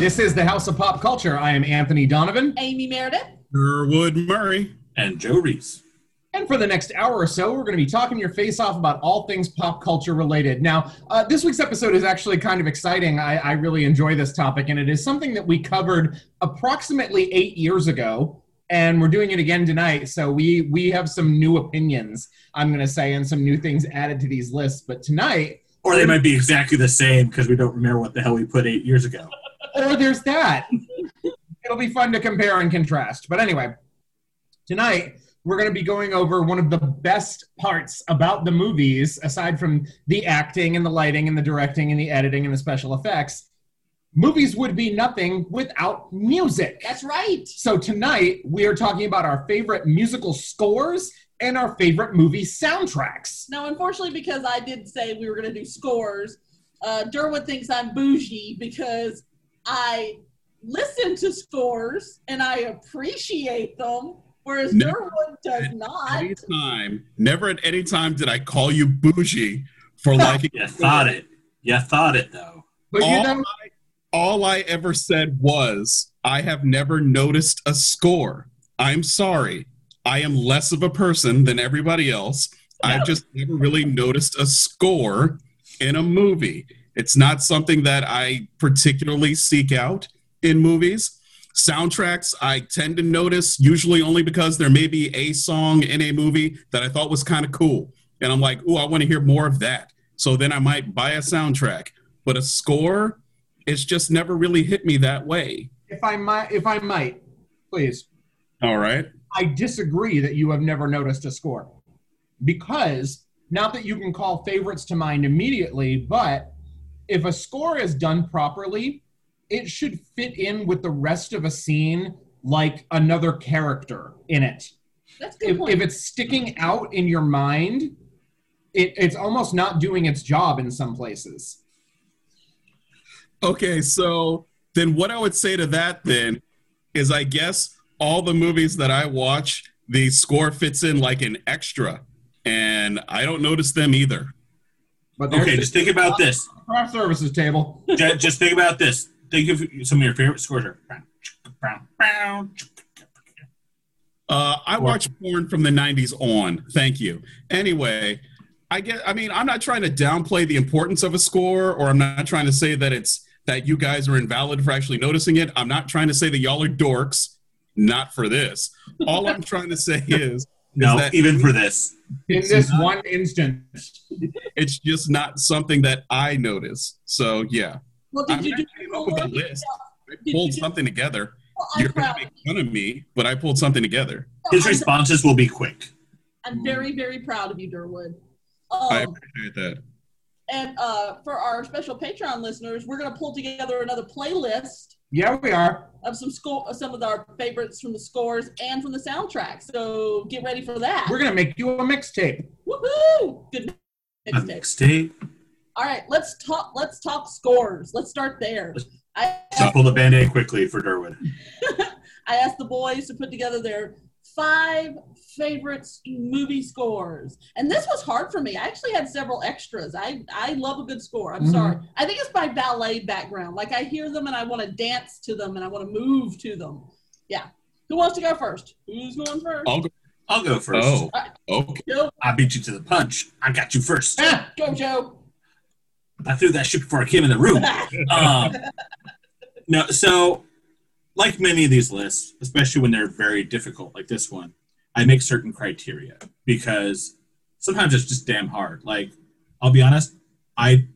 This is the House of Pop Culture. I am Anthony Donovan. Amy Meredith. Sherwood Murray. And Joe Reese. And for the next hour or so, we're going to be talking your face off about all things pop culture related. Now, uh, this week's episode is actually kind of exciting. I, I really enjoy this topic, and it is something that we covered approximately eight years ago, and we're doing it again tonight. So we we have some new opinions, I'm going to say, and some new things added to these lists. But tonight, Or they might be exactly the same because we don't remember what the hell we put eight years ago. Or there's that. It'll be fun to compare and contrast. But anyway, tonight we're going to be going over one of the best parts about the movies, aside from the acting and the lighting and the directing and the editing and the special effects. Movies would be nothing without music. That's right. So tonight we are talking about our favorite musical scores and our favorite movie soundtracks. Now, unfortunately, because I did say we were going to do scores, uh, Derwood thinks I'm bougie because I listen to scores and I appreciate them, whereas No. Derwood does not. Any time, never at any time did I call you bougie for liking. You thought it. You thought it, though. But you know, I, all I ever said was, I have never noticed a score. I'm sorry. I am less of a person than everybody else. I've just never really noticed a score in a movie. It's not something that I particularly seek out in movies. Soundtracks, I tend to notice usually only because there may be a song in a movie that I thought was kind of cool. And I'm like, ooh, I want to hear more of that. So then I might buy a soundtrack. But a score, it's just never really hit me that way. if I might, if I might, please. All right. I disagree that you have never noticed a score. Because, not that you can call favorites to mind immediately, but if a score is done properly, it should fit in with the rest of a scene like another character in it. That's good If, point. if it's sticking out in your mind, it, it's almost not doing its job in some places. Okay, so then what I would say to that then is I guess all the movies that I watch, the score fits in like an extra, and I don't notice them either. But Okay, just think about this. the craft services table. Ju- just think about this. Think of some of your favorite scores. Are Uh, I watch porn from the 90s on. Thank you. Anyway, I get I mean, I'm not trying to downplay the importance of a score or I'm not trying to say that it's that you guys are invalid for actually noticing it. I'm not trying to say that y'all are dorks. Not for this. All I'm trying to say is No, that- even for this. In this not- one instance, it's just not something that I notice. So yeah. well, I'm you do up with a list. I pulled you- something together. Well, You're gonna proud. make fun of me, but I pulled something together. His I'm- responses will be quick. I'm very, very proud of you, Derwood. I Um, appreciate that. and uh, for our special Patreon listeners, we're going to pull together another playlist yeah, we are. of some score, some of our favorites from the scores and from the soundtrack. So get ready for that. We're gonna make you a mixtape. Woohoo! Good A mixtape. mixtape. All right, let's talk. Let's talk scores. Let's start there. I So pull the band-aid quickly for Derwin. I asked the boys to put together their five favorite movie scores, and this was hard for me. I actually had several extras. I I love a good score. I'm Mhm. sorry. I think it's my ballet background. Like I hear them and I want to dance to them and I want to move to them. Yeah. Who wants to go first? Who's going first? I'll go. I'll go first. Oh, okay. Joe, I beat you to the punch. I got you first. Ah, go, Joe. I threw that shit before I came in the room. um, no, so like many of these lists, especially when they're very difficult, like this one, I make certain criteria because sometimes it's just damn hard. Like, I'll be honest, I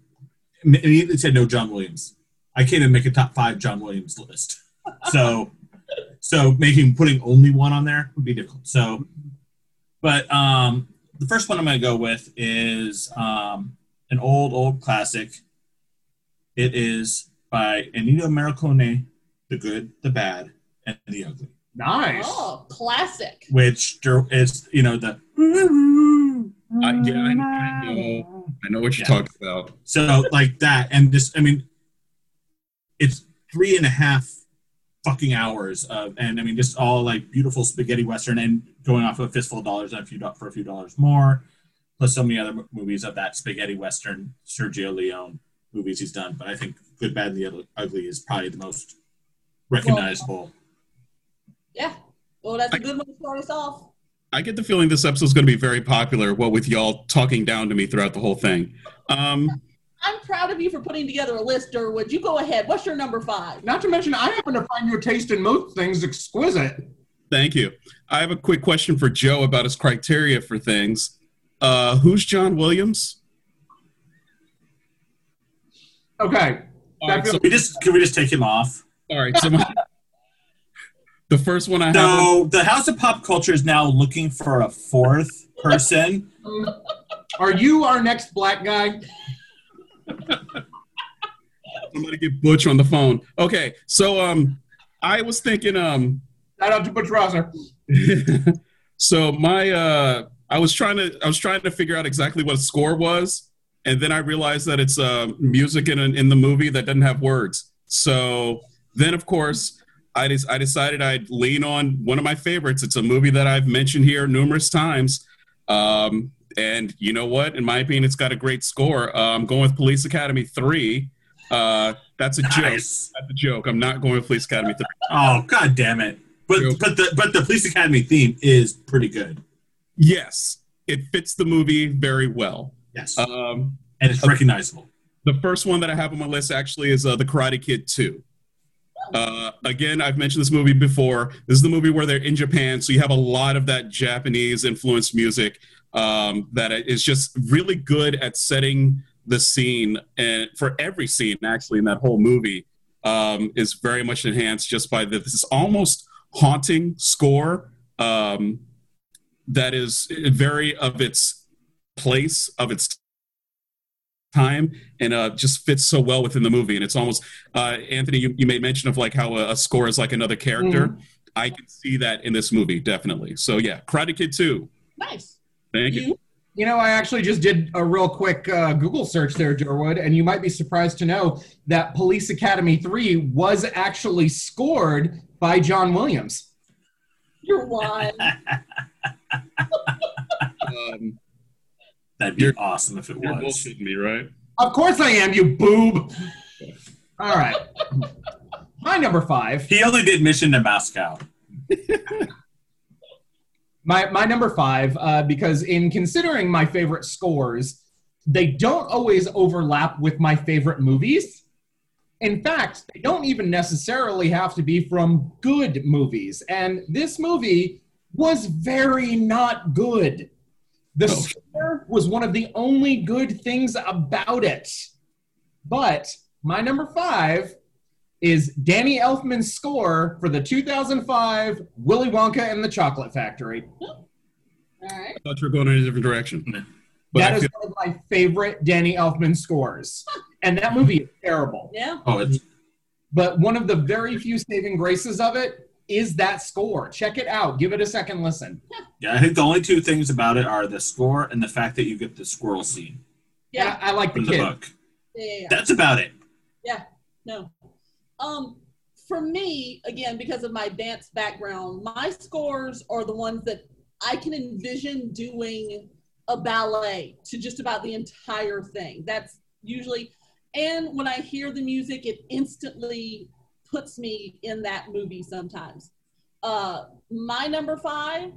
it said no John Williams. I can't even make a top five John Williams list. So, so making putting only one on there would be difficult. So, but um, the first one I'm going to go with is um, an old old classic. It is by Ennio Morricone, The Good, the Bad, and the Ugly, nice. Oh, classic. which is you know the I, yeah, I, I know. I know what you're Yeah. talking about. so like that, and this I mean, it's three and a half fucking hours of, and I mean just all like beautiful spaghetti western, and going off of a fistful of dollars and a few do- for a few dollars more, plus so many other movies of that spaghetti western, Sergio Leone. movies he's done, but I think Good, Bad, and the Ugly is probably the most recognizable. Yeah. Well, that's a good one to start us off. I get the feeling this episode is going to be very popular. What with y'all talking down to me throughout the whole thing. Um, I'm proud of you for putting together a list, Durwood. You go ahead. What's your number five? Not to mention, I happen to find your taste in most things exquisite. thank you. I have a quick question for Joe about his criteria for things. Uh, who's John Williams? Okay. All right, so, we just can we just take him off? All right, so my- the first one I have. So the House of Pop Culture is now looking for a fourth person. Are you our next black guy? Somebody get Butch on the phone. Okay, so um, I was thinking um, Shout out to Butch Rosser. so my uh I was trying to I was trying to figure out exactly what a score was, and then I realized that it's uh, music in in the movie that doesn't have words. So then, of course, I des- I decided I'd lean on one of my favorites. It's a movie that I've mentioned here numerous times. Um, and you know what? In my opinion, it's got a great score. Uh, I'm going with Police Academy three. Uh, that's a joke. That's a joke. I'm not going with Police Academy three. Oh god damn it! But Joke. but the but the Police Academy theme is pretty good. Yes, it fits the movie very well. Yes, Um, and it's recognizable. the first one that I have on my list actually is uh, The Karate Kid 2. Uh, again, I've mentioned this movie before. This is the movie where they're in Japan, so you have a lot of that Japanese influenced music um, that is just really good at setting the scene, and for every scene actually in that whole movie um, is very much enhanced just by the, this almost haunting score um, that is very of its place of its time and uh, just fits so well within the movie. And it's almost, uh, Anthony, you, you made mention of like how a, a score is like another character. I can see that in this movie, definitely. So yeah, Karate Kid 2. Nice. Thank you. You? You know, I actually just did a real quick uh, Google search there, Durwood, and you might be surprised to know that Police Academy 3 was actually scored by John Williams. You're one. Um, That'd be You're- awesome if it you're was. bullshitting me, right? Of course I am, you boob. All right. My number five. He only did Mission to Moscow. My my number five, uh, because in considering my favorite scores, they don't always overlap with my favorite movies. In fact, they don't even necessarily have to be from good movies. And this movie was very not good. The Oh. score was one of the only good things about it. But my number five is Danny Elfman's score for the 2005 Willy Wonka and the Chocolate Factory. Oh. All right. I thought you were going in a different direction. Yeah. But that I is feel, one of my favorite Danny Elfman scores. And that movie is terrible. Yeah. Oh, it's But one of the very few saving graces of it is that score. Check it out. Give it a second listen. yeah. I think the only two things about it are the score and the fact that you get the squirrel scene Yeah. I, I like the from the kid. book. Yeah. That's about it. Yeah. No. Um, for me, again, because of my dance background, my scores are the ones that I can envision doing a ballet to just about the entire thing. That's usually, and when I hear the music, it instantly puts me in that movie sometimes. Uh, my number five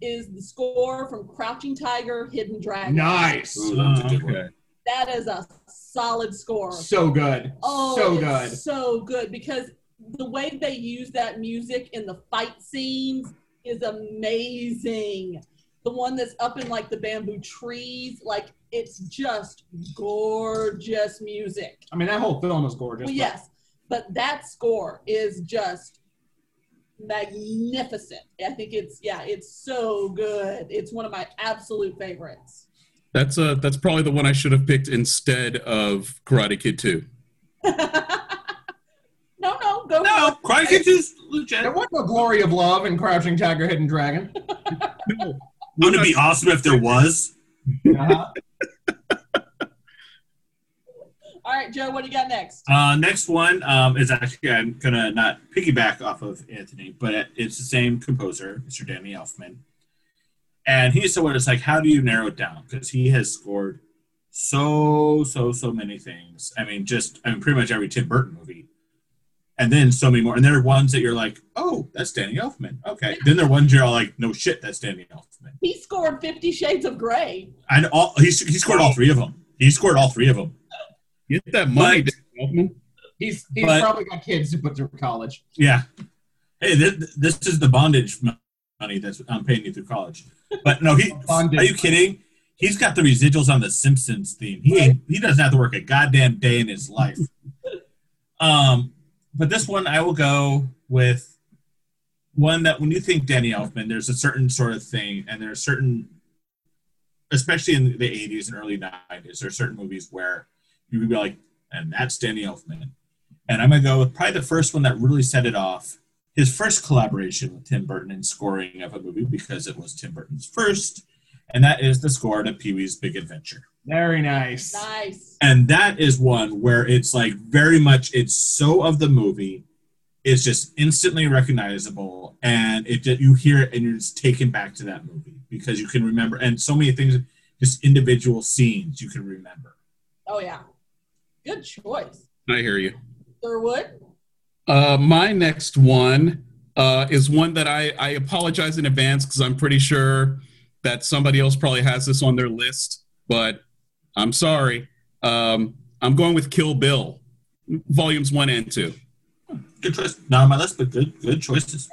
is the score from Crouching Tiger, Hidden Dragon. Nice. Ooh, that's a good one. okay. That is a solid score. So good. Oh, so good. So good because the way they use that music in the fight scenes is amazing. The one that's up in like the bamboo trees, like it's just gorgeous music. I mean, that whole film is gorgeous. Well, but- yes, but that score is just magnificent. I think it's yeah, it's so good. It's one of my absolute favorites. That's uh that's probably the one I should have picked instead of Karate Kid 2. no, no, go No, Karate Kid is There legit. was no glory of love in Crouching Tiger, Hidden Dragon. No. Wouldn't it be awesome if there was? Uh-huh. All right, Joe, what do you got next? Uh, next one um, is actually I'm gonna not piggyback off of Anthony, but it's the same composer, Mr. Danny Elfman, and he's the one that's like, how do you narrow it down? Because he has scored so so so many things. I mean, just I mean, pretty much every Tim Burton movie, and then so many more. And there are ones that you're like, oh, that's Danny Elfman. Okay. Then there are ones you're all like, no shit, that's Danny Elfman. He scored Fifty Shades of Grey. And all he, he scored all three of them. He scored all three of them. Get that money, But- Elfman. He's he's But- probably got kids to put through college. Yeah. Hey, this, this is the bondage money that's I'm paying you through college. But no, he. Are you kidding? He's got the residuals on the Simpsons theme. He ain't, he doesn't have to work a goddamn day in his life. um, but this one I will go with one that when you think Danny Elfman, there's a certain sort of thing, and there are certain, especially in the 80s and early 90s, there are certain movies where you would be like, and that's Danny Elfman. And I'm gonna go with probably the first one that really set it off. His first collaboration with Tim Burton in scoring of a movie because it was Tim Burton's first, and that is the score to Pee Wee's Big Adventure. Very nice. Nice. And that is one where it's like very much it's so of the movie, it's just instantly recognizable, and it you hear it and you're just taken back to that movie because you can remember, and so many things, just individual scenes you can remember. Oh yeah. Good choice. I hear you. Thurwood. Uh, my next one uh, is one that I, I apologize in advance because I'm pretty sure that somebody else probably has this on their list, but I'm sorry. Um, I'm going with Kill Bill, volumes one and two. Good choice. Not on my list, but good good choices.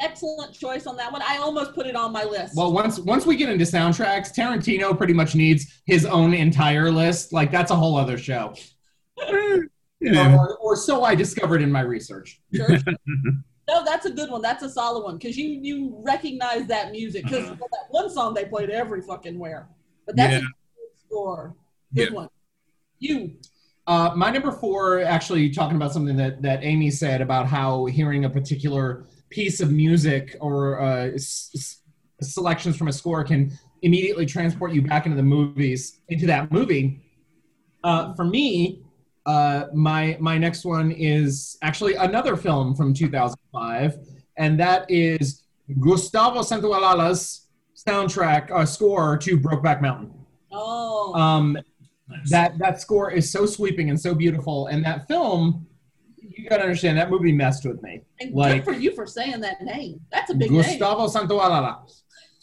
Excellent choice on that one. I almost put it on my list. Well, once once we get into soundtracks, Tarantino pretty much needs his own entire list. Like that's a whole other show. Yeah. Or, or so I discovered in my research. Sure. no, that's a good one. That's a solid one because you you recognize that music because Uh-huh. that one song they played every fucking where. But that's a good score. Good Yeah. one. You. Uh, my number four, actually talking about something that, that Amy said about how hearing a particular piece of music or uh, s- s- selections from a score can immediately transport you back into the movies, into that movie. Uh, for me, uh, my my next one is actually another film from 2005, and that is Gustavo Santaolalla's soundtrack uh, score to Brokeback Mountain. Oh. Um, Nice. that that score is so sweeping and so beautiful and that film you gotta understand that movie messed with me. And like- good for you for saying that name. That's a big name. gustavo santaolalla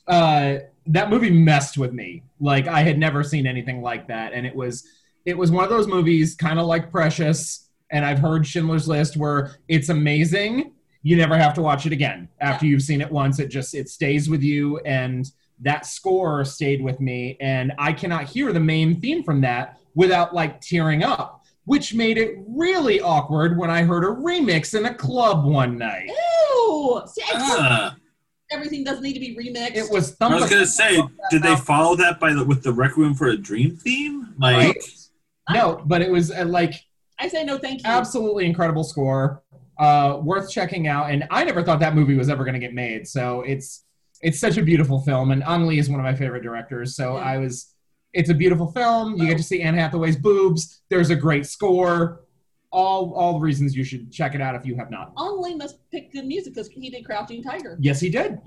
uh that movie messed with me. Like i had never seen anything like that. And it was it was one of those movies kind of like precious and i've heard schindler's list where it's amazing you never have to watch it again. After you've seen it once it just it stays with you and that score stayed with me. And i cannot hear the main theme from that without like tearing up which made it really awkward when i heard a remix in a club one night Ew. See, I told you Ah, everything doesn't need to be remixed. it was I was gonna say, did they follow that by the, with the Requiem for a Dream theme? Like, Right. no but it was uh, like I say no, thank you. absolutely incredible score uh worth checking out and i never thought that movie was ever going to get made so it's it's such a beautiful film and ang lee is one of my favorite directors so Yeah. i was it's a beautiful film. You get to see anne hathaway's boobs. There's a great score. All all the reasons you should check it out if you have not. Ang Lee must pick good music because he did Crouching Tiger. yes he did.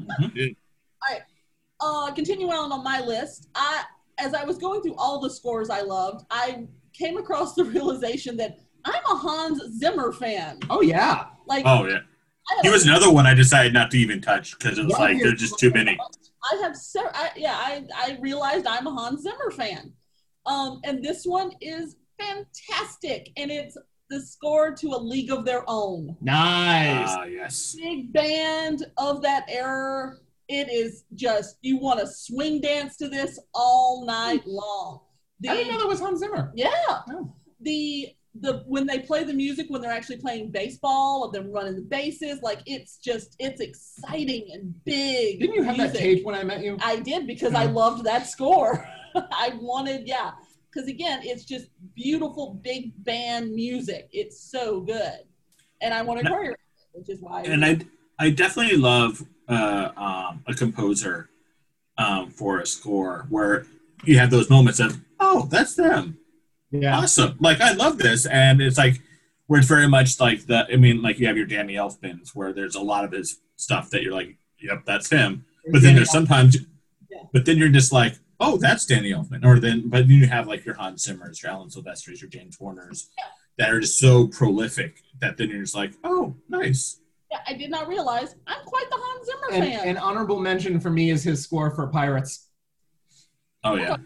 Uh, continuing on on my list, I as I was going through all the scores I loved, I came across the realization that I'm a Hans Zimmer fan. oh yeah. Like, oh yeah, I have, he was another one I decided not to even touch because it was One like of there's just too many. I have, ser- I, yeah, I, I realized I'm a Hans Zimmer fan. Um, and this one is fantastic, and it's the score to A League of Their Own. nice Ah yes, big band of that era. It is just you want to swing dance to this all night long. The, i didn't know that was hans zimmer yeah, Oh. the the when they play the music when they're actually playing baseball of them running the bases, like it's just it's exciting and big. didn't you have that music. tape when i met you I did because I loved that score. I wanted, yeah, because again, it's just beautiful big band music. It's so good, and I want to No. choreograph it, which is why. and I I definitely love uh, um, a composer um, for a score where you have those moments of oh that's them yeah awesome like I love this and it's like where it's very much like the I mean like you have your Danny Elfmans where there's a lot of his stuff that you're like yep that's him but then there's sometimes but then you're just like oh, that's Danny Elfman. Or then, but then you have like your Hans Zimmers, your Alan Silvestris, your James Horners that are just so prolific that then you're just like, oh, nice. Yeah, I did not realize I'm quite the Hans Zimmer And, fan. an honorable mention for me is his score for Pirates. Oh yeah.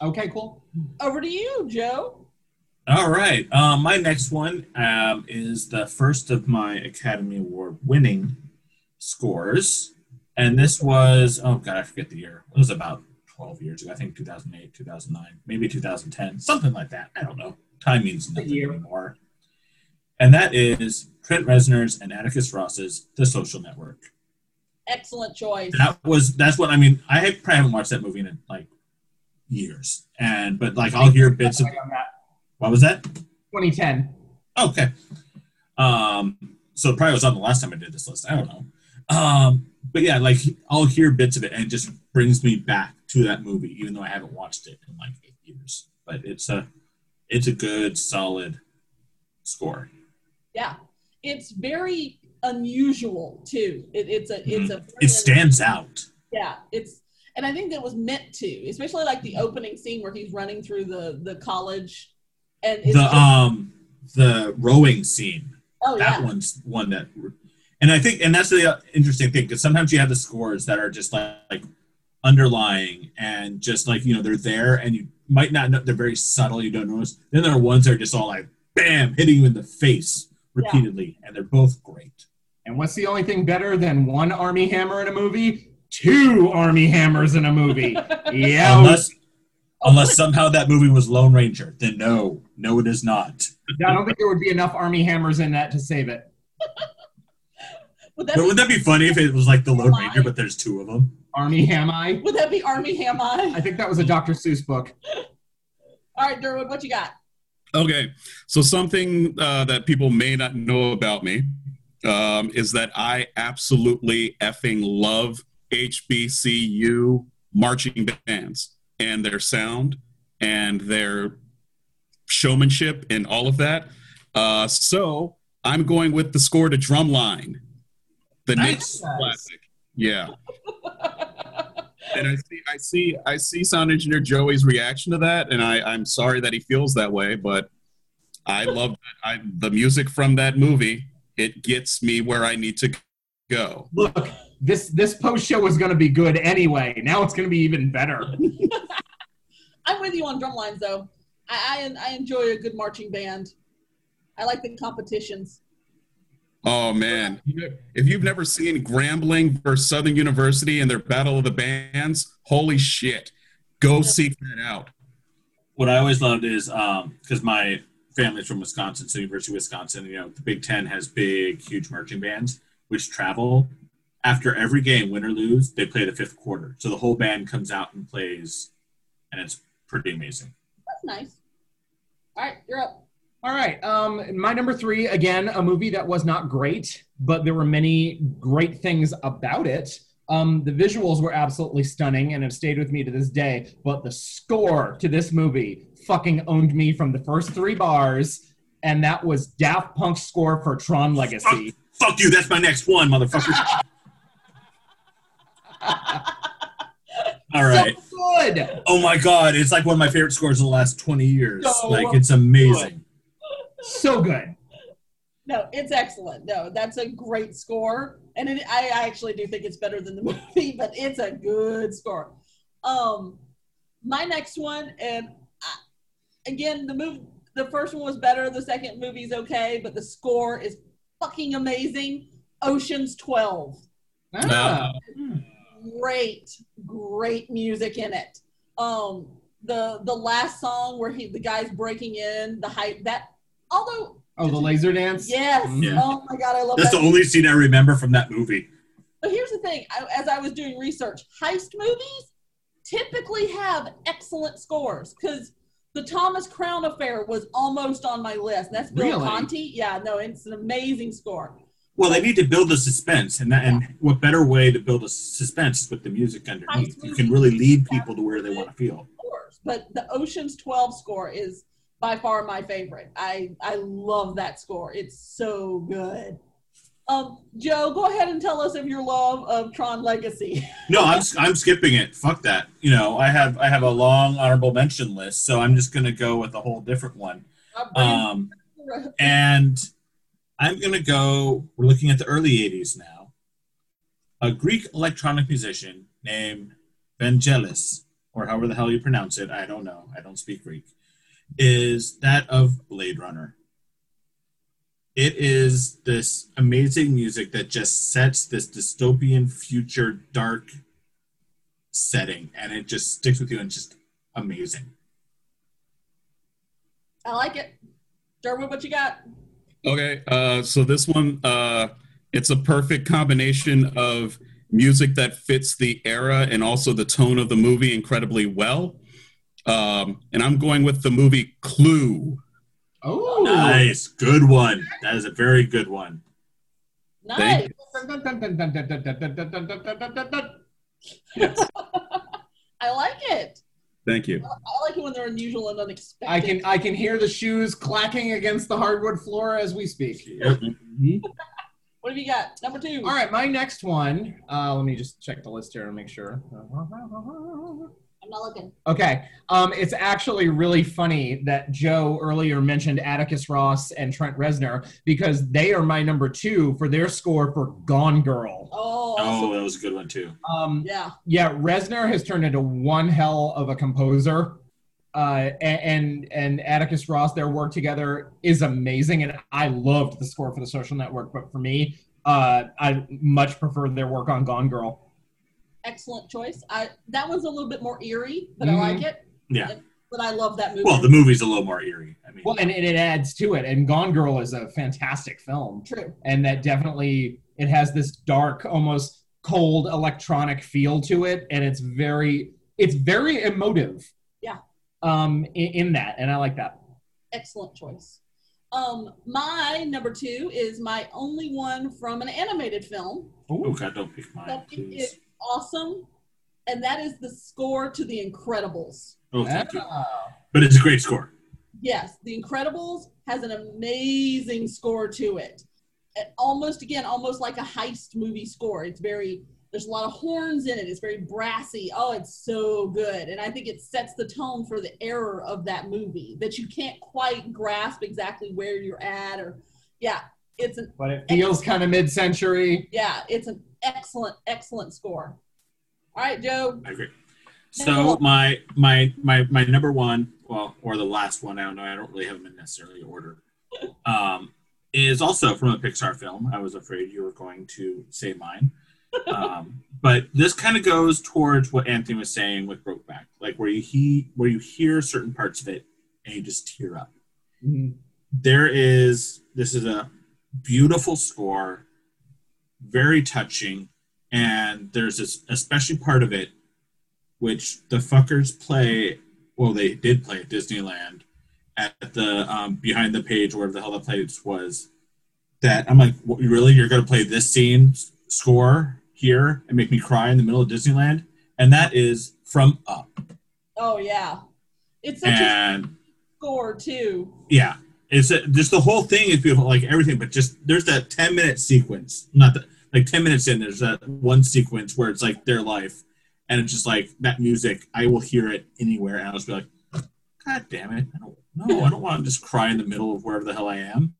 Later. Okay, cool. Over to you, Joe. All right. Um, my next one um, is the first of my Academy Award winning scores. And this was, oh God, I forget the year. It was about 12 years ago. I think 2008, 2009, maybe 2010, something like that. I don't know. Time means nothing year. anymore. And that is Trent Reznor's and Atticus Ross's The Social Network. Excellent choice. That was, that's what, I mean, I probably haven't watched that movie in like years. And, but like I'll hear bits of, On that. what was that? 2010. Okay. Um, so it probably was on the last time I did this list. I don't know. Um, but yeah, like I'll hear bits of it and it just brings me back to that movie, even though I haven't watched it in like eight years. But it's a it's a good, solid score. Yeah, it's very unusual too. It, it's a it's a Mm-hmm. It stands out. Yeah, it's and I think that was meant to, especially like the opening scene where he's running through the the college, and it's The just- um the rowing scene. oh that yeah, one's one that and i think and that's the uh, interesting thing because sometimes you have the scores that are just like, like underlying and just like you know they're there and you might not know they're very subtle you don't notice then there are ones that are just all like bam hitting you in the face repeatedly and they're both great And what's the only thing better than one Armie Hammer in a movie? Two Armie Hammers in a movie. yeah. unless unless somehow that movie was lone ranger then no no it is not I don't think there would be enough Armie Hammers in that to save it. would that but be, would that be funny if it was like the lone ranger but there's two of them Army Hamai. would that be Army Ham I I? think that was a Dr. Seuss book. All right, Derwood, what you got? Okay, so something uh, that people may not know about me um, is that I absolutely effing love HBCU marching bands and their sound and their showmanship and all of that. Uh, so I'm going with the score to Drumline, the Nick Nice. classic. Yeah. and I see, I see, I see sound engineer Joey's reaction to that, and I, I'm sorry that he feels that way, but I love that. I, the music from that movie. It gets me where I need to go. Look, this this post show was going to be good anyway. Now it's going to be even better. I'm with you on drum lines though. I, I I enjoy a good marching band. I like the competitions. Oh man, if you've never seen Grambling versus Southern University and their Battle of the Bands, holy shit, go seek that out. what I always loved is um, because my family's from Wisconsin, so University of Wisconsin. You know, the Big Ten has big, huge marching bands which travel. After every game, win or lose, they play the fifth quarter. So the whole band comes out and plays, and it's pretty amazing. That's nice. All right, you're up. All right. Um, my number three, again, a movie that was not great, but there were many great things about it. Um, the visuals were absolutely stunning and have stayed with me to this day. But the score to this movie fucking owned me from the first three bars, and that was Daft Punk's score for Tron Legacy. Fuck you! That's my next one, motherfucker. All right. So good. Oh my god, it's like one of my favorite scores of the last twenty years. So like it's amazing. So good. No, it's excellent. No, that's a great score, and it, I, I actually do think it's better than the movie, but it's a good score. Um, my next one, and I, again, the move, the first one was better. The second movie's okay, but the score is fucking amazing. Ocean's Twelve, Ah. Great, great music in it. Um, the the last song where he the guy's breaking in the hype that although Oh, the laser dance? Yes. Yeah. Oh my god, I love That's that. the only scene I remember from that movie. but here's the thing: I, as I was doing research, heist movies typically have excellent scores because the Thomas Crown Affair was almost on my list. That's Bill Really? Conti. Yeah, no, it's an amazing score. Well, they need to build the suspense, and that, and what better way to build a suspense is with the music underneath. You can really lead people to where they want to feel. Of course, but the Ocean's Twelve score is by far my favorite. I I love that score. It's so good. Um, Joe, go ahead and tell us of your love of Tron Legacy. No, I'm I'm skipping it. Fuck that. You know, I have I have a long honorable mention list, so I'm just gonna go with a whole different one. Um, and I'm gonna go. We're looking at the early '80s now. A Greek electronic musician named Vangelis, or however the hell you pronounce it, I don't know. I don't speak Greek. Is that of Blade Runner? It is this amazing music that just sets this dystopian future dark setting, and it just sticks with you and just amazing. I like it. Derwin, what you got? Okay, uh, so this one, uh, it's a perfect combination of music that fits the era and also the tone of the movie incredibly well. Um, and I'm going with the movie Clue. Oh, Nice, good one. That is a very good one. Nice. I like it. Thank you. I like it when they're unusual and unexpected. I can I can hear the shoes clacking against the hardwood floor as we speak. Yep. What have you got? Number two. All right, my next one. Uh, let me just check the list here and make sure. I'm not looking. Okay, um, it's actually really funny that Joe earlier mentioned Atticus Ross and Trent Reznor because they are my number two for their score for Gone Girl. Oh, Oh, that was a good one too. Um, yeah. yeah, Reznor has turned into one hell of a composer. Uh, and and Atticus Ross, their work together is amazing, and I loved the score for the Social Network. But for me, uh, I much prefer their work on Gone Girl. Excellent choice. I that one's a little bit more eerie, but Mhm. I like it. Yeah. But I love that movie. Well, the movie's a little more eerie. I mean, Well, and, and it adds to it. And Gone Girl is a fantastic film, True. and that definitely it has this dark, almost cold electronic feel to it, and it's very it's very emotive. Yeah. Um, in, in that, and I like that. Excellent choice. Um, my number two is my only one from an animated film. oh god, don't pick mine, that I think please. is awesome, and that is the score to The Incredibles. Oh, thank you. But it's a great score. Yes, The Incredibles has an amazing score to it. It almost again, almost like a heist movie score. It's very there's a lot of horns in it. It's very brassy. Oh, it's so good. And I think it sets the tone for the error of that movie that you can't quite grasp exactly where you're at or yeah, it's an But it feels kind of mid-century. yeah, it's an excellent, excellent score. All right, Joe. I agree. So my my my my number one, well, or the last one, I don't know. I don't really have them in necessarily order. Um, is also from a Pixar film. I was afraid you were going to say mine. Um, but this kind of goes towards what Anthony was saying with Brokeback, like where you he where you hear certain parts of it and you just tear up. There is this is a beautiful score, very touching, and there's this especially part of it which the fuckers play. Well, they did play at Disneyland at the um, behind the page, wherever the hell the place was. That I'm like, what, really? You're going to play this scene score here and make me cry in the middle of Disneyland? And that is from Up. Oh yeah, it's such a score too. yeah, it's a, just the whole thing is beautiful, like everything. But just there's that 10 minute sequence, not that like 10 minutes in. There's that one sequence where it's like their life, and it's just like that music. I will hear it anywhere, and I'll just be like, God damn it! I don't no, I don't want to just cry in the middle of wherever the hell I am.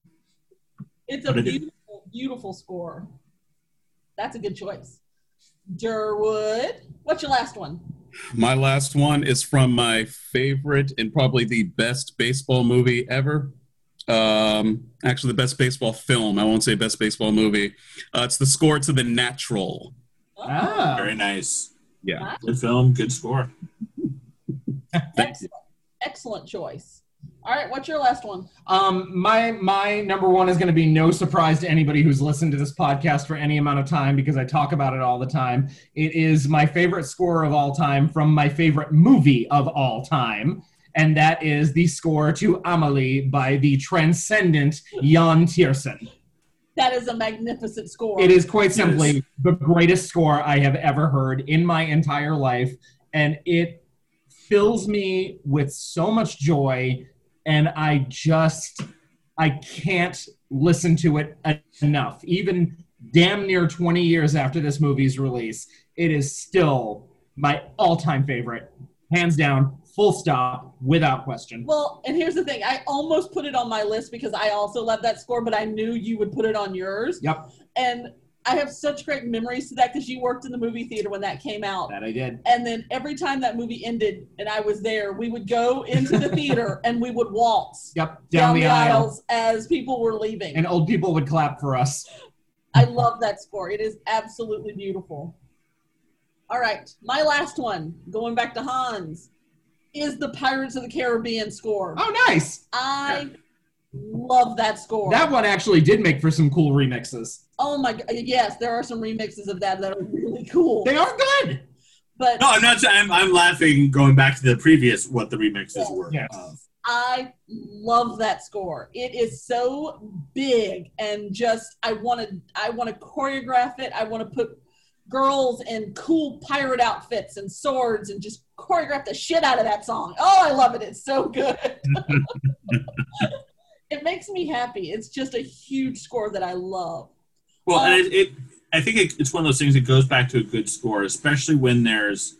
It's a But beautiful, beautiful score. That's a good choice. Durwood, what's your last one? My last one is from my favorite and probably the best baseball movie ever. Um, actually, the best baseball film. I won't say best baseball movie. Uh, it's the score to The Natural. Oh, Ah. Very nice. Yeah. Good film, good score. excellent, excellent choice. All right, what's your last one? Um, my my number one is going to be no surprise to anybody who's listened to this podcast for any amount of time because I talk about it all the time. It is my favorite score of all time from my favorite movie of all time, and that is the score to Amelie by the transcendent Yann Tiersen. That is a magnificent score. It is quite Yes. simply the greatest score I have ever heard in my entire life, and it fills me with so much joy. And I just, I can't listen to it enough. Even damn near 20 years after this movie's release, it is still my all-time favorite, hands down, full stop, without question. Well, and here's the thing. I almost put it on my list because I also love that score, but I knew you would put it on yours. Yep, And I have such great memories to that because you worked in the movie theater when that came out. that I did. And then every time that movie ended and I was there, we would go into the theater and we would waltz Yep, down, down, the, the, aisle. aisles as people were leaving. And old people would clap for us. I love that score. It is absolutely beautiful. All right, my last one, going back to Hans, is the Pirates of the Caribbean score. Oh, nice. I love that score. That one actually did make for some cool remixes. oh my god, yes, there are some remixes of that that are really cool. They are good. But No, I'm not. I'm, I'm laughing going back to the previous what the remixes were. Yes. of. I love that score. It is so big and just I want to I want to choreograph it. I want to put girls in cool pirate outfits and swords and just choreograph the shit out of that song. Oh, I love it. It's so good. it makes me happy. It's just a huge score that I love. Well, Um, and it, it I think it, it's one of those things that goes back to a good score, especially when there's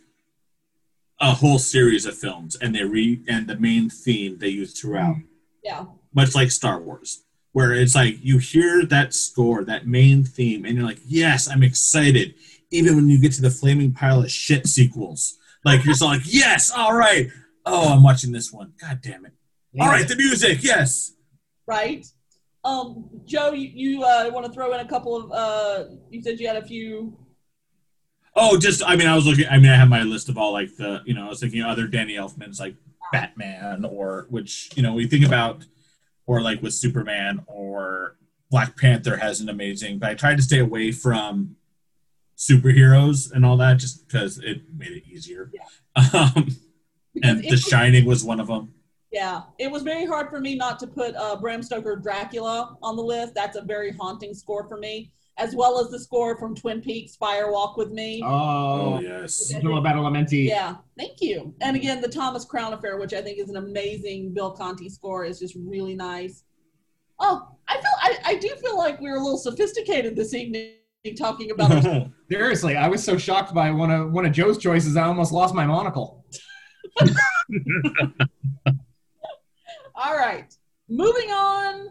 a whole series of films and they re and the main theme they use throughout, Yeah. much like Star Wars, where it's like you hear that score, that main theme, and you're like, yes, I'm excited. Even when you get to the flaming pile of shit sequels, like you're just like, yes, all right. Oh, I'm watching this one. God damn it. All right, the music, yes. Right? Um, Joe, you, you uh, want to throw in a couple of uh, you said you had a few Oh, just I mean, I was looking. I mean, I have my list of all like the you know, I was thinking other Danny Elfman's like Batman or which you know we think about or like with Superman or Black Panther has an amazing. But I tried to stay away from superheroes and all that just because it made it easier. Um, and The was- Shining was one of them. Yeah, it was very hard for me not to put uh, Bram Stoker Dracula on the list. That's a very haunting score for me, as well as the score from Twin Peaks Fire Walk with Me. Oh, yes. Angelo Badalamenti. Yeah, thank you. And again, the Thomas Crown Affair, which I think is an amazing Bill Conti score, is just really nice. Oh, I feel I, I do feel like we're a little sophisticated this evening talking about Seriously, I was so shocked by one of one of Joe's choices, I almost lost my monocle. All right, moving on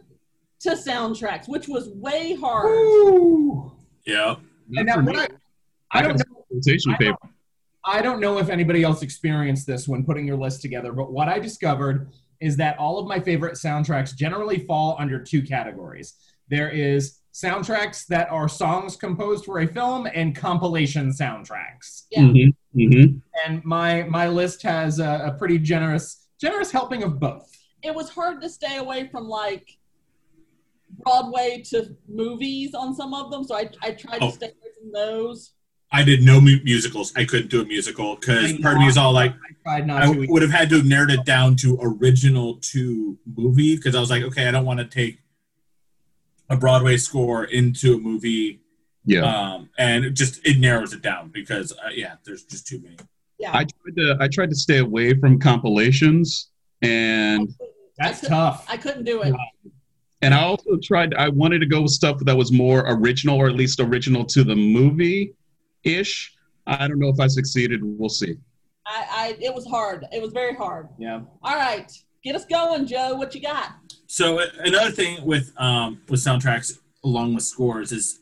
to soundtracks, which was way hard. Woo! yeah. And now, what I, I don't know. I don't, I don't know if anybody else experienced this when putting your list together, but what I discovered is that all of my favorite soundtracks generally fall under two categories. There is soundtracks that are songs composed for a film and compilation soundtracks. Yeah. Mhm, mhm. And my my list has a, a pretty generous generous helping of both. it was hard to stay away from like Broadway to movies on some of them, so I, I tried to Oh. stay away from those. I did no mu- musicals. I couldn't do a musical because I part of me is all like, I tried not I would have had to have narrowed it down to original to movie because I was like, okay, I don't want to take a Broadway score into a movie, Yeah. um, and it just it narrows it down because uh, yeah, there's just too many. Yeah, I tried to I tried to stay away from compilations and That's I tough. I couldn't do it. and I also tried I wanted to go with stuff that was more original or at least original to the movie ish. I don't know if I succeeded. We'll see. I, I it was hard. It was very hard. Yeah. All right, get us going, Joe. What you got? So another thing with um, with soundtracks along with scores is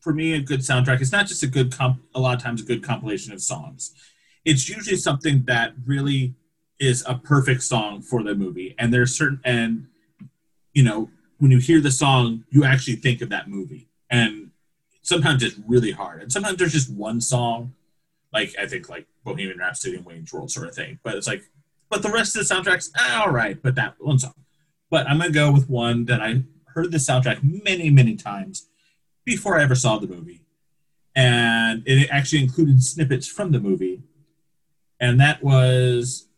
for me a good soundtrack is not just a good comp a lot of times a good compilation of songs. It's usually something that really is a perfect song for the movie. And there's certain and you know, when you hear the song, you actually think of that movie. And sometimes it's really hard. And sometimes there's just one song, like I think like Bohemian Rhapsody and Wayne's World sort of thing. But it's like but the rest of the soundtracks, ah, all right, but that one song. But I'm gonna go with one that I heard the soundtrack many, many times before I ever saw the movie, and it actually included snippets from the movie, and that was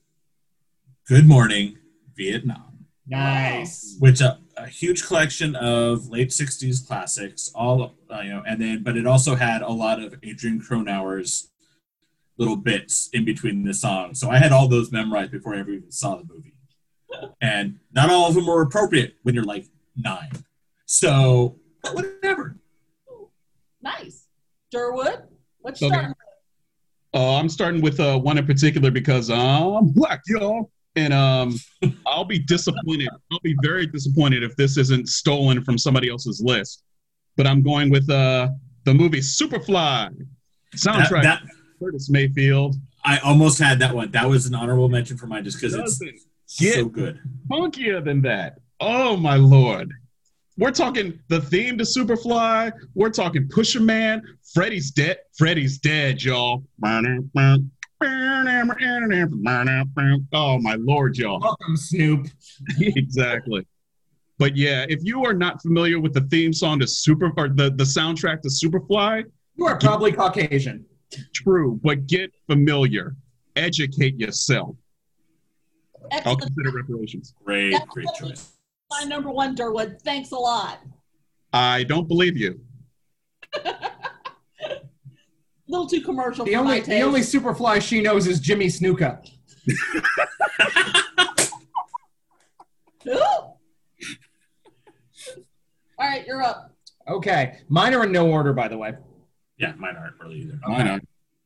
"Good Morning Vietnam," Nice. which a, a huge collection of late '60s classics, all uh, you know, and then but it also had a lot of Adrian Cronauer's little bits in between the songs. So I had all those memorized before I ever even saw the movie. And not all of them are appropriate when you're like nine. So, but whatever. Nice. Durwood, what's you Okay. starting with? Uh, I'm starting with uh, one in particular because I'm black, y'all. And um, I'll be disappointed. I'll be very disappointed if this isn't stolen from somebody else's list. But I'm going with uh, the movie Superfly That, soundtrack. that Curtis Mayfield. I almost had that one. That was an honorable mention for mine just because it's Doesn't get so good. funkier than that. Oh my lord. We're talking the theme to Superfly. We're talking Pusher Man. Freddie's dead. Freddie's dead, y'all. Oh my lord, y'all. Welcome, Snoop. exactly. But yeah, if you are not familiar with the theme song to Super or the, the soundtrack to Superfly, You are probably Caucasian. true, but get familiar. Educate yourself. I'll consider reparations. Great, That's great choice. My number one, Durwood. Thanks a lot. I don't believe you. A little too commercial. The for only my the only taste. Superfly she knows is Jimmy Snuka. All right, you're up. Okay, mine are in no order, by the way. Yeah, mine aren't really either. Why not?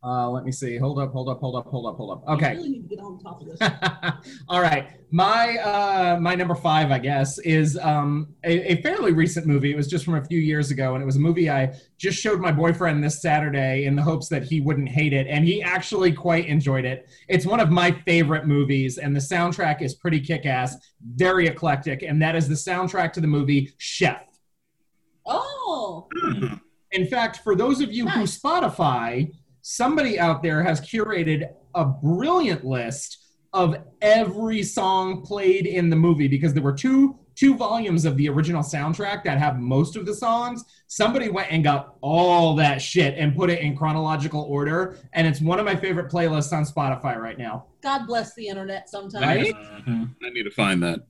Uh, let me see. Hold up, hold up, hold up, hold up, hold up. Okay. really need to get on top of this. All right. My uh, my number five, I guess, is um, a, a fairly recent movie. It was just from a few years ago, and it was a movie I just showed my boyfriend this Saturday in the hopes that he wouldn't hate it, and he actually quite enjoyed it. It's one of my favorite movies, and the soundtrack is pretty kick-ass, very eclectic, and that is the soundtrack to the movie Chef. Oh, Hmm. In fact, for those of you who Spotify, somebody out there has curated a brilliant list of every song played in the movie because there were two two volumes of the original soundtrack that have most of the songs. Somebody went and got all that shit and put it in chronological order, and it's one of my favorite playlists on Spotify right now. God bless the internet sometimes. Right? Mhm. I need to find that.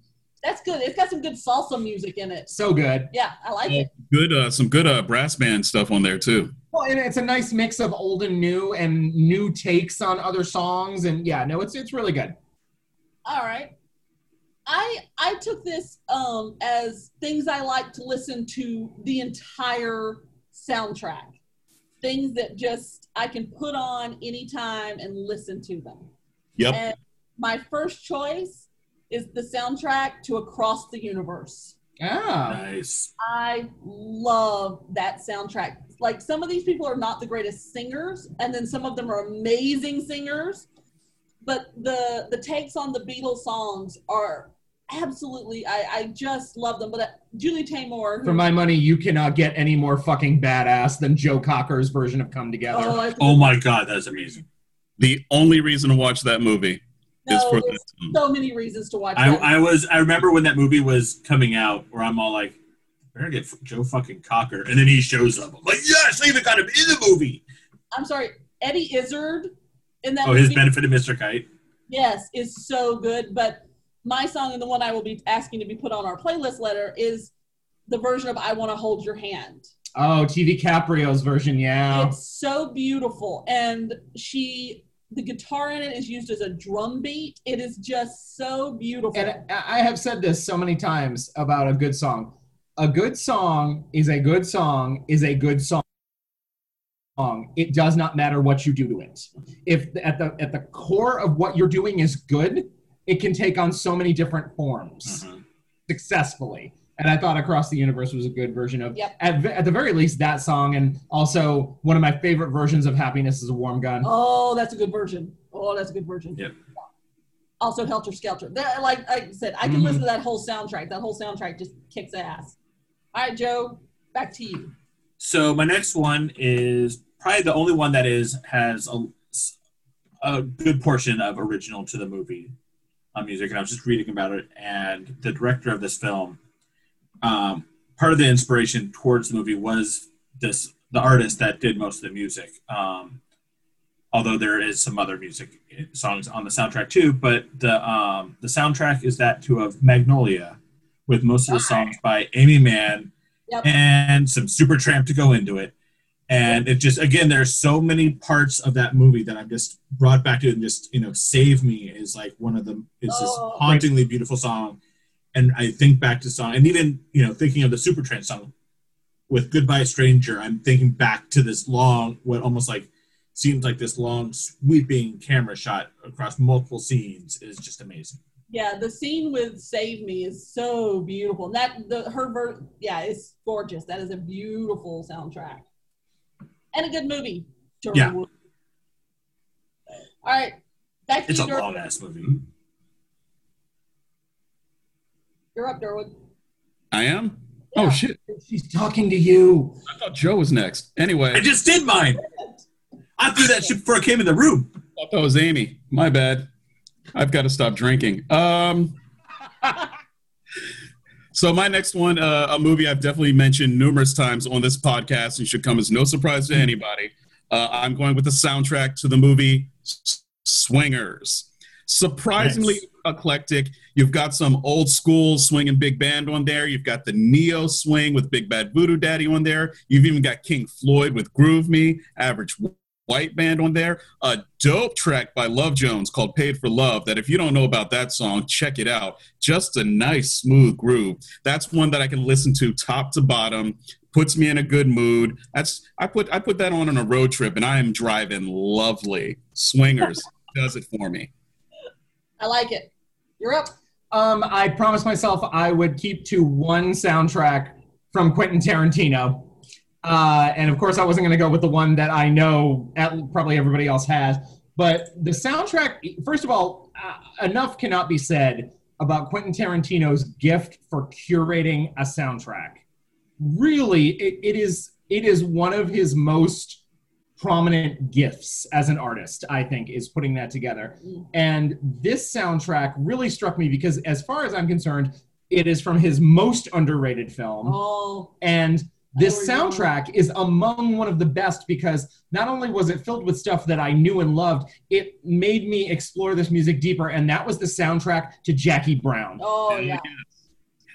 That's good. It's got some good salsa music in it. So good. Yeah, I like it. Good, uh, some good uh, brass band stuff on there too. Well, and it's a nice mix of old and new and new takes on other songs, and yeah, no, it's it's really good. All right. I I took this um as things I like to listen to the entire soundtrack. Things that just I can put on anytime and listen to them. Yep. And my first choice is the soundtrack to Across the Universe. Ah. Nice. I love that soundtrack. Like some of these people are not the greatest singers, and then some of them are amazing singers. But the the takes on the Beatles songs are absolutely. I, I just love them. But uh, Julie Taymor, who- For my money, you cannot get any more fucking badass than Joe Cocker's version of "Come Together." oh, Oh my god, that's amazing. The only reason to watch that movie is no, for there's that. so many reasons to watch. I. I was I remember when that movie was coming out where I'm all like, better get Joe fucking Cocker, and then he shows up. I'm like, yes, I even got him in the movie. I'm sorry, Eddie Izzard in that Oh, his benefit of Mr. Kite. Yes, is so good. But my song and the one I will be asking to be put on our playlist letter is the version of I Want to Hold Your Hand. Oh, TV Carpio's version, yeah. It's so beautiful. And she, the guitar in it is used as a drum beat. It is just so beautiful. And I I have said this so many times about a good song. A good song is a good song is a good song. It does not matter what you do to it. If at the at the core of what you're doing is good, it can take on so many different forms Mhm. successfully. And I thought Across the Universe was a good version of, Yep. at, at the very least, that song. And also, one of my favorite versions of Happiness is a Warm Gun. oh, that's a good version. Oh, that's a good version. Yep. Also, Helter Skelter. That- like, like I said, I can Mhm. listen to that whole soundtrack. That whole soundtrack just kicks ass. All right, Joe, back to you. So my next one is probably the only one that is has a, a good portion of original to the movie uh, music, and I was just reading about it. And the director of this film, um, part of the inspiration towards the movie was this the artist that did most of the music. Um, although there is some other music songs on the soundtrack too, but the um, the soundtrack is that to of Magnolia, with most of the songs by Aimee Mann Yep. and some Supertramp to go into it and it just again there's so many parts of that movie that i'm just brought back to and just you know save me is like one of them is this Oh. hauntingly beautiful song and I think back to song, and even you know thinking of the Supertramp song with "Goodbye Stranger," I'm thinking back to this long, what almost like seems like this long sweeping camera shot across multiple scenes is just amazing. Yeah, the scene with "Save Me" is so beautiful. And that the her ver- yeah, it's gorgeous. That is a beautiful soundtrack and a good movie. Yeah. All right, back to It's a long ass movie. You're up, Derwood. I am. Yeah. Oh shit! She's talking to you. I thought Joe was next. Anyway, I just did mine. I threw that shit before I came in the room. thought that was Amy. My bad. I've got to stop drinking. Um. So my next one, uh, a movie I've definitely mentioned numerous times on this podcast, and should come as no surprise to anybody. Uh, I'm going with the soundtrack to the movie S- Swingers. Surprisingly Nice. eclectic. You've got some old school swing and big band on there. You've got the neo swing with Big Bad Voodoo Daddy on there. You've even got King Floyd with Groove Me, Average White Band on there. A dope track by Love Jones called Paid for Love. That if you don't know about that song, check it out. Just a nice, smooth groove. That's one that I can listen to top to bottom. Puts me in a good mood. That's I put I put that on on a road trip, and I am driving lovely. Swingers does it for me. I like it. You're up. Um, I promised myself I would keep to one soundtrack from Quentin Tarantino. Uh, and of course, I wasn't going to go with the one that I know at, probably everybody else has. But the soundtrack, first of all, uh, enough cannot be said about Quentin Tarantino's gift for curating a soundtrack. Really, it, it is it is one of his most prominent gifts as an artist. I think is putting that together. And this soundtrack really struck me because, as far as I'm concerned, it is from his most underrated film. Oh, And this soundtrack is among one of the best because not only was it filled with stuff that I knew and loved, it made me explore this music deeper. And that was the soundtrack to Jackie Brown. oh yeah.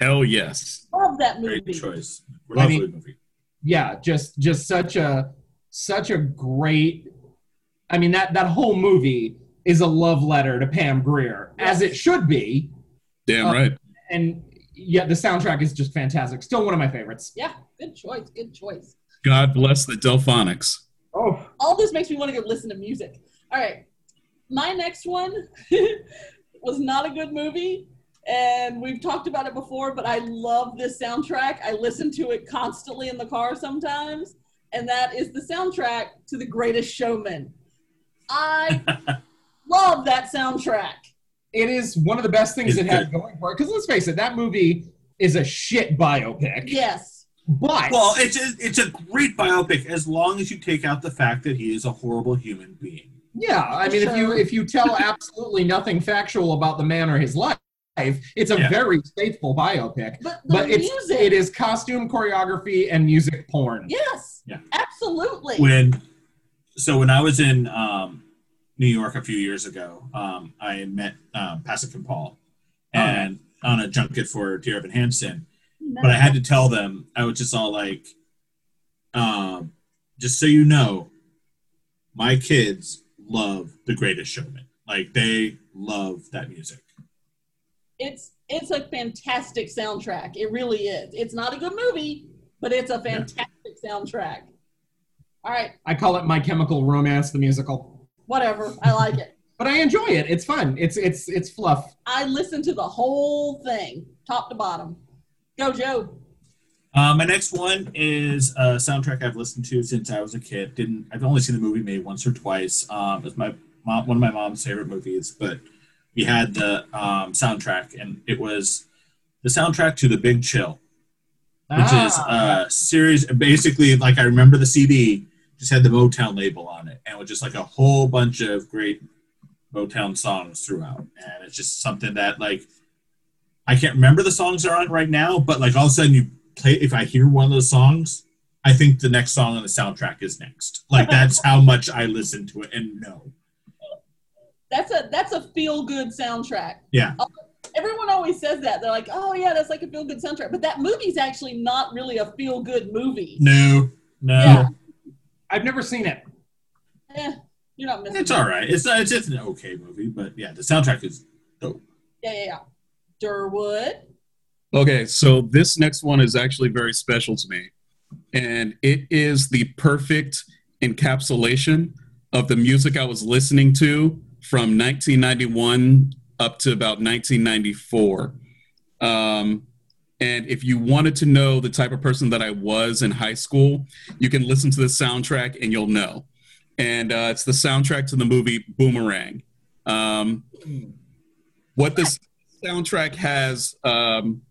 Hell yes. Love that movie. Great movie. choice. I Lovely mean- movie. yeah just just such a such a great i mean that that whole movie is a love letter to pam grier as it should be Damn Uh, right. and yeah the soundtrack is just fantastic still one of my favorites Yeah, good choice. Good choice. God bless the Delfonics. oh All this makes me want to go listen to music. All right, my next one was not a good movie, and we've talked about it before. But I love this soundtrack. I listen to it constantly in the car sometimes, and that is the soundtrack to The Greatest Showman. I love that soundtrack. it is one of the best things It's it has going for it because let's face it that movie is a shit biopic Yes. but Well, it's a, it's a great biopic as long as you take out the fact that he is a horrible human being. yeah i mean if you if you tell absolutely nothing factual about the man or his life it's a Yeah. very faithful biopic But the but it's music. it is costume choreography and music porn Yes. Yeah. Absolutely. When so when I was in um, New York a few years ago, um, I met um, Pasek and Paul, and on a junket for Dear Evan Hansen. But I had to tell them I was just all like, um, just so you know, my kids love The Greatest Showman. Like they love that music. It's it's a fantastic soundtrack. It really is. It's not a good movie, but it's a fantastic soundtrack. All right, I call it My Chemical Romance, the musical. whatever. I like it. But I enjoy it. It's fun. It's it's it's fluff. I listened to the whole thing, top to bottom. Go, Joe. Uh, my next one is a soundtrack I've listened to since I was a kid. Didn't I've only seen the movie maybe once or twice. Um, it's my mom, one of my mom's favorite movies, but we had the um, soundtrack, and it was the soundtrack to The Big Chill, which is Ah. a series. Basically, like I remember the CD just had the Motown label on it, and it was just like a whole bunch of great Motown songs throughout, and it's just something that like I can't remember the songs are on right now, but like all of a sudden you play if I hear one of those songs, I think the next song on the soundtrack is next. Like that's how much I listen to it and know. That's a that's a feel good soundtrack. Yeah. Everyone always says that. They're like, "Oh yeah, that's like a feel good soundtrack," but that movie's actually not really a feel good movie. No, no, Yeah. I've never seen it. Eh, you're not missing. it's all right. It's not, it's just an okay movie, but yeah, the soundtrack is dope. Yeah, yeah, yeah. Durwood. Okay, so this next one is actually very special to me. And it is the perfect encapsulation of the music I was listening to from 1991 up to about 1994. Um, and if you wanted to know the type of person that I was in high school, you can listen to the soundtrack and you'll know. And uh, it's the soundtrack to the movie Boomerang. Um, what this soundtrack has um,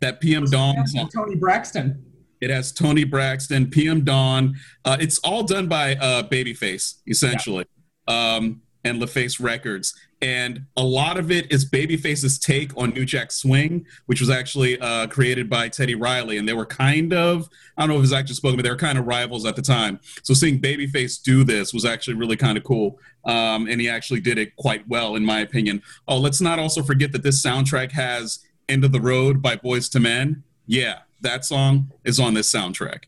that PM Dawn song. Toni Braxton. It has Toni Braxton, PM Dawn. Uh, it's all done by uh, Babyface, essentially, um, and LaFace Records. And a lot of it is Babyface's take on New Jack Swing, which was actually uh, created by Teddy Riley. And they were kind of, I don't know if it's actually spoken, but they were kind of rivals at the time. So seeing Babyface do this was actually really kind of cool. Um, and he actually did it quite well, in my opinion. Oh, let's not also forget that this soundtrack has End of the Road by Boyz II Men. Yeah, that song is on this soundtrack.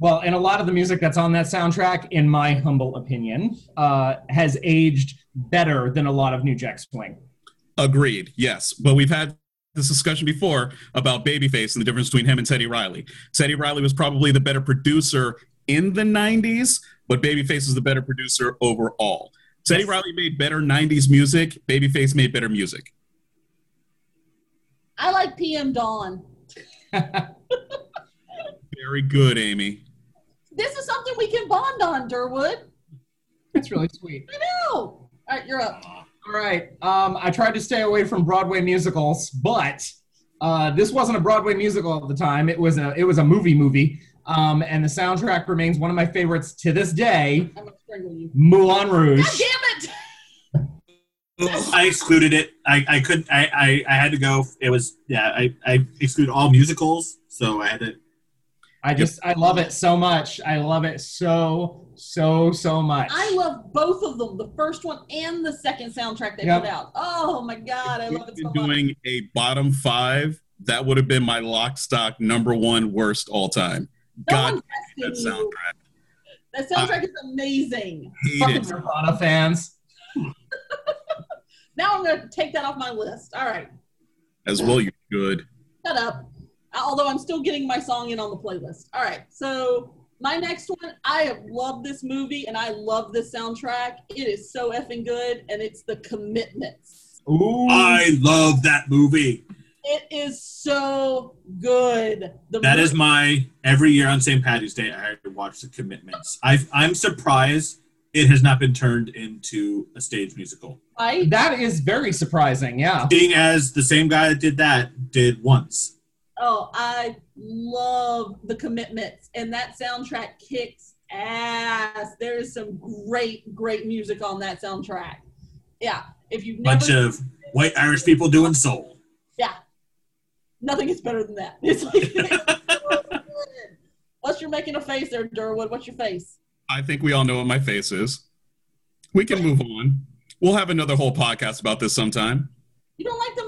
Well, and a lot of the music that's on that soundtrack, in my humble opinion, uh, has aged better than a lot of New Jack Swing. Agreed. Yes, but we've had this discussion before about Babyface and the difference between him and Teddy Riley. Teddy Riley was probably the better producer in the '90s, but Babyface is the better producer overall. Teddy Riley made better '90s music. Babyface made better music. I like PM Dawn. Very good, Amy. This is something we can bond on, Durwood. It's really sweet. I know. All right, you're up. All right. Um, I tried to stay away from Broadway musicals, but uh, this wasn't a Broadway musical at the time. It was a it was a movie movie, um, and the soundtrack remains one of my favorites to this day. I'm gonna strangle you. Moulin Rouge. God damn it! I excluded it. I, I couldn't. I, I, I had to go. It was yeah. I, I excluded all musicals, so I had to. I just I love it so much. I love it so so so much. I love both of them, the first one and the second soundtrack they Yep. put out. Oh my god, I If love it so been much. doing a bottom five, that would have been my lock stock number one worst all time. No God, that asking you. soundtrack. That soundtrack is amazing. Fucking. Nirvana fans. Now I'm gonna take that off my list. All right, As well, you good. shut up. Although I'm still getting my song in on the playlist. All right, so my next one, I have loved this movie and I love this soundtrack. It is so effing good, and it's The Commitments. Ooh. I love that movie. It is so good. The That is movie- my every year on St. Patty's Day. I watch the Commitments. I I'm surprised it has not been turned into a stage musical. right. that is very surprising. Yeah. Being as the same guy that did that did once. Oh, I love the commitments, and that soundtrack kicks ass. There is some great, great music on that soundtrack. Yeah, if you've never, Bunch of white Irish people doing soul. yeah, nothing is better than that. It's like, it's. Unless you're making a face there, Durwood. What's your face? I think we all know what my face is. We can move on. We'll have another whole podcast about this sometime. You don't like the movie?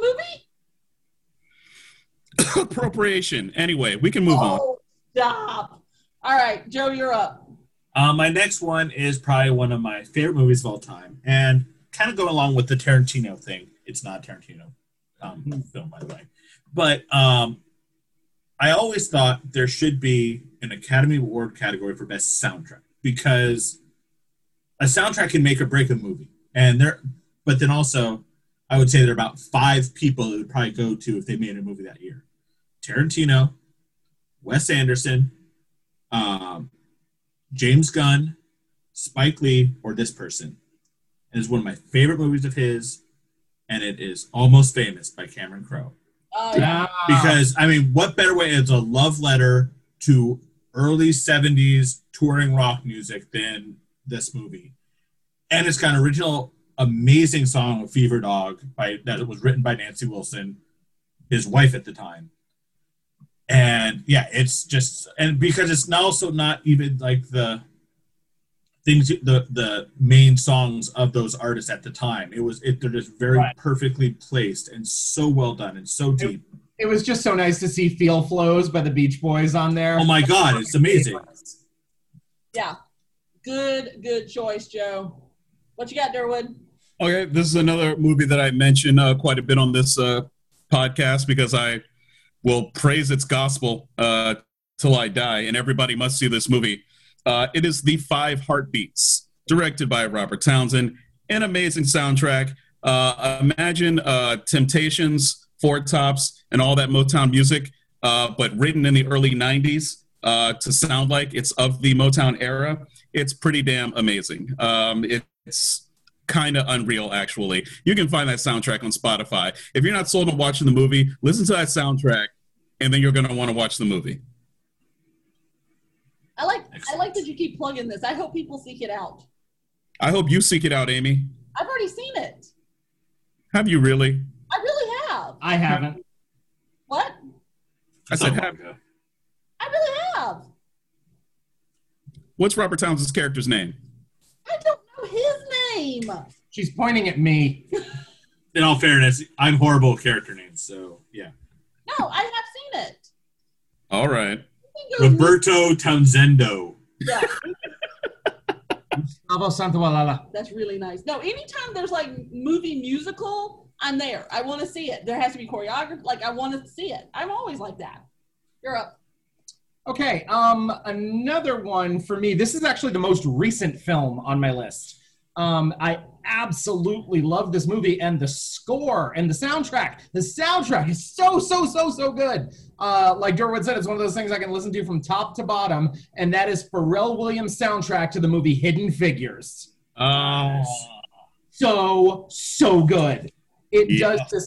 Appropriation. Anyway, we can move on. Oh, stop! All right, Joe, you're up. Uh, my next one is probably one of my favorite movies of all time, and kind of go along with the Tarantino thing. It's not a Tarantino um, film, by the way, but um, I always thought there should be an Academy Award category for best soundtrack because a soundtrack can make or break a movie, and there. But then also, I would say there are about five people that would probably go to if they made a movie that year: Tarantino, Wes Anderson, um, James Gunn, Spike Lee, or this person. It is one of my favorite movies of his, and it is Almost Famous by Cameron Crowe. Oh, yeah. Ah. Because, I mean, what better way? is a love letter to early 70s touring rock music than this movie. And it's got an original amazing song, Fever Dog, by, that was written by Nancy Wilson, his wife at the time. And yeah, it's just, and because it's now also not even like the things, the the main songs of those artists at the time. It was, it, they're just very Right. perfectly placed and so well done and so deep. it was just so nice to see "Feel Flows" by the Beach Boys on there. Oh my God, it's amazing. yeah. Good, good choice, Joe. What you got, Durwood? Okay, this is another movie that I mentioned uh, quite a bit on this uh, podcast because I will praise its gospel uh, till I die, and everybody must see this movie. Uh, it is The Five Heartbeats, directed by Robert Townsend, an amazing soundtrack. Uh, imagine uh, Temptations, Four Tops, and all that Motown music, uh, but written in the early 90s uh, to sound like it's of the Motown era. It's pretty damn amazing. Um, it's kind of unreal, actually. You can find that soundtrack on Spotify. If you're not sold on watching the movie, listen to that soundtrack, and then you're going to want to watch the movie. I like I like that you keep plugging this. I hope people seek it out. I hope you seek it out, Amy. I've already seen it. Have you really? I really have. I haven't. What? I said, have. I really have. what's Robert Townsend's character's name? I don't know his name. She's pointing at me. In all fairness, I'm horrible at character names, so yeah. No, I have seen it. All right. I think it was- Roberto Townsendo. Yeah, Gustavo Santaolalla. that's really nice. No, anytime there's like movie musical, I'm there. I want to see it. There has to be choreography. Like I want to see it. I'm always like that. You're up. Okay, um, another one for me. This is actually the most recent film on my list. Um, I absolutely love this movie and the score and the soundtrack. The soundtrack is so, so, so, so good. Uh, like Durwood said, it's one of those things I can listen to from top to bottom, and that is Pharrell Williams' soundtrack to the movie Hidden Figures. Oh, So, so good. It Yeah. does this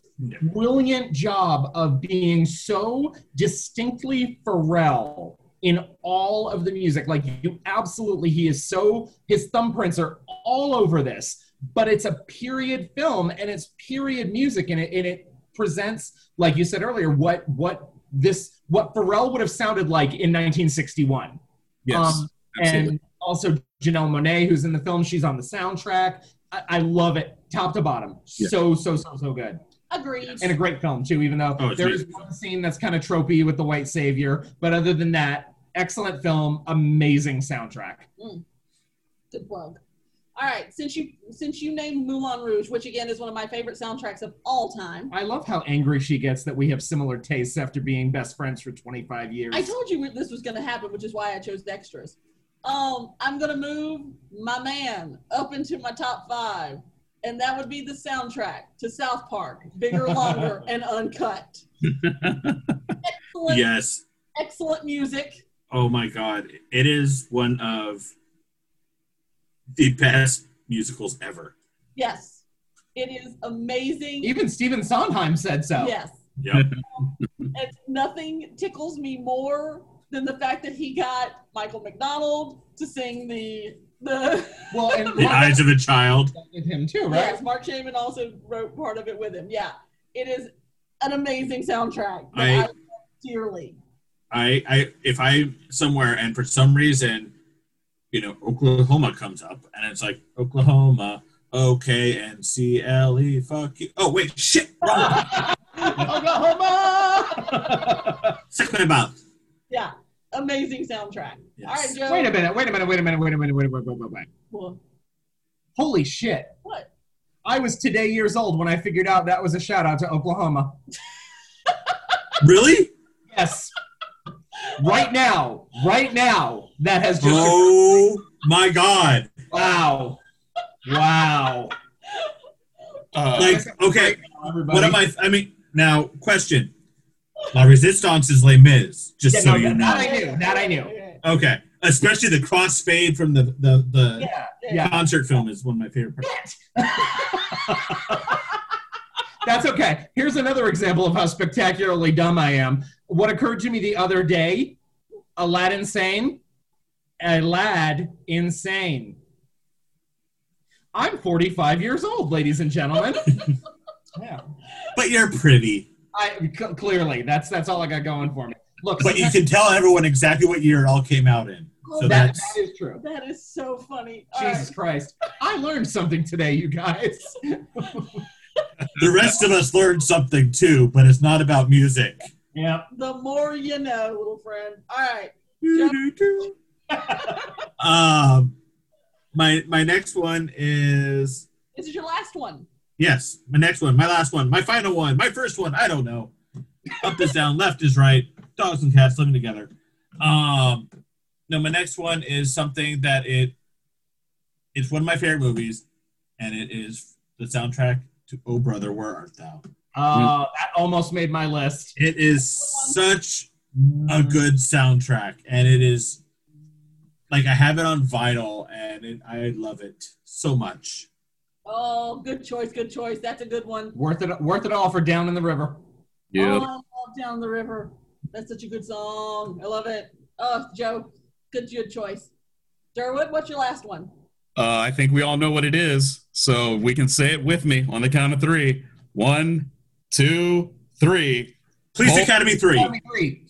brilliant job of being so distinctly Pharrell in all of the music. Like you absolutely, he is so his thumbprints are all over this. But it's a period film and it's period music and it and it presents, like you said earlier, what what this what Pharrell would have sounded like in 1961. yes. Um, and also Janelle Monáe, who's in the film, she's on the soundtrack. I, I love it, top to bottom. Yeah. So so so so good, Agreed. and a great film too. Even though Oh, it's there really is one scene that's kind of tropey with the white savior, but other than that, excellent film, amazing soundtrack. Good plug. All right, since you since you named Moulin Rouge, which again is one of my favorite soundtracks of all time, I love how angry she gets that we have similar tastes after being best friends for 25 years. I told you this was going to happen, which is why I chose Dexterous. Um, I'm going to move my man up into my top five, and that would be the soundtrack to South Park, bigger, longer, and uncut. Excellent, Yes. excellent music. Oh my god. It is one of the best musicals ever. Yes, it is amazing. Even Stephen Sondheim said so. Yes, Yep. Um, and nothing tickles me more than the fact that he got Michael McDonald to sing the the. Well, and the eyes of a child. with him too, right? Yes, Marc Shaiman also wrote part of it with him. Yeah, it is an amazing soundtrack that I- I, love dearly. I, I if I somewhere and for some reason, you know, Oklahoma comes up and it's like Oklahoma, O K N C L E, fuck you. Oh wait, shit, wrong. Oklahoma! Suck my mouth. Yeah, amazing soundtrack. Yes. All right, Joe. wait a minute, wait a minute, wait a minute, wait a minute, wait a minute, wait, wait, wait, wait. Well, Holy shit. what? I was today years old when I figured out that was a shout out to Oklahoma. Really? Yes. Right now, right now, that has just. Oh my god. Wow. Wow. Uh, Like, okay, Everybody. what am I? I mean, now, question. La Resistance is Les Mis, just Yeah, so no, you that, know. that I knew. That I knew. Okay, especially the crossfade from the the, the Yeah, Yeah. concert film is one of my favorite parts. That's okay. Here's another example of how spectacularly dumb I am. What occurred to me the other day a lad insane, a lad insane. I'm 45 years old, ladies and gentlemen. yeah. But you're pretty. I c- clearly that's that's all I got going for me. Look, But you can tell everyone exactly what year it all came out in. So that, that's that is true. That is so funny. Jesus right. Christ. I learned something today, you guys. the rest of us learned something too, but it's not about music. Yeah. The more you know, little friend. All right. um, my my next one is Is This is your last one. yes, my next one, my last one, my final one, my first one. I don't know. Up is down, left is right. Dogs and cats living together. Um, no, my next one is something that it it's one of my favorite movies, and it is the soundtrack to "Oh Brother, Where Art Thou." Uh, that almost made my list. It is such a good soundtrack, and it is like I have it on vinyl, and it, I love it so much. Oh, good choice, good choice. That's a good one. Worth it. Worth it all for Down in the River. Yeah. Oh, Down the River. That's such a good song. I love it. Oh, Joe, good, good choice. Derwood, what's your last one? Uh, I think we all know what it is, so we can say it with me on the count of three. One, two, three. Police Oh. Academy three. Tell three.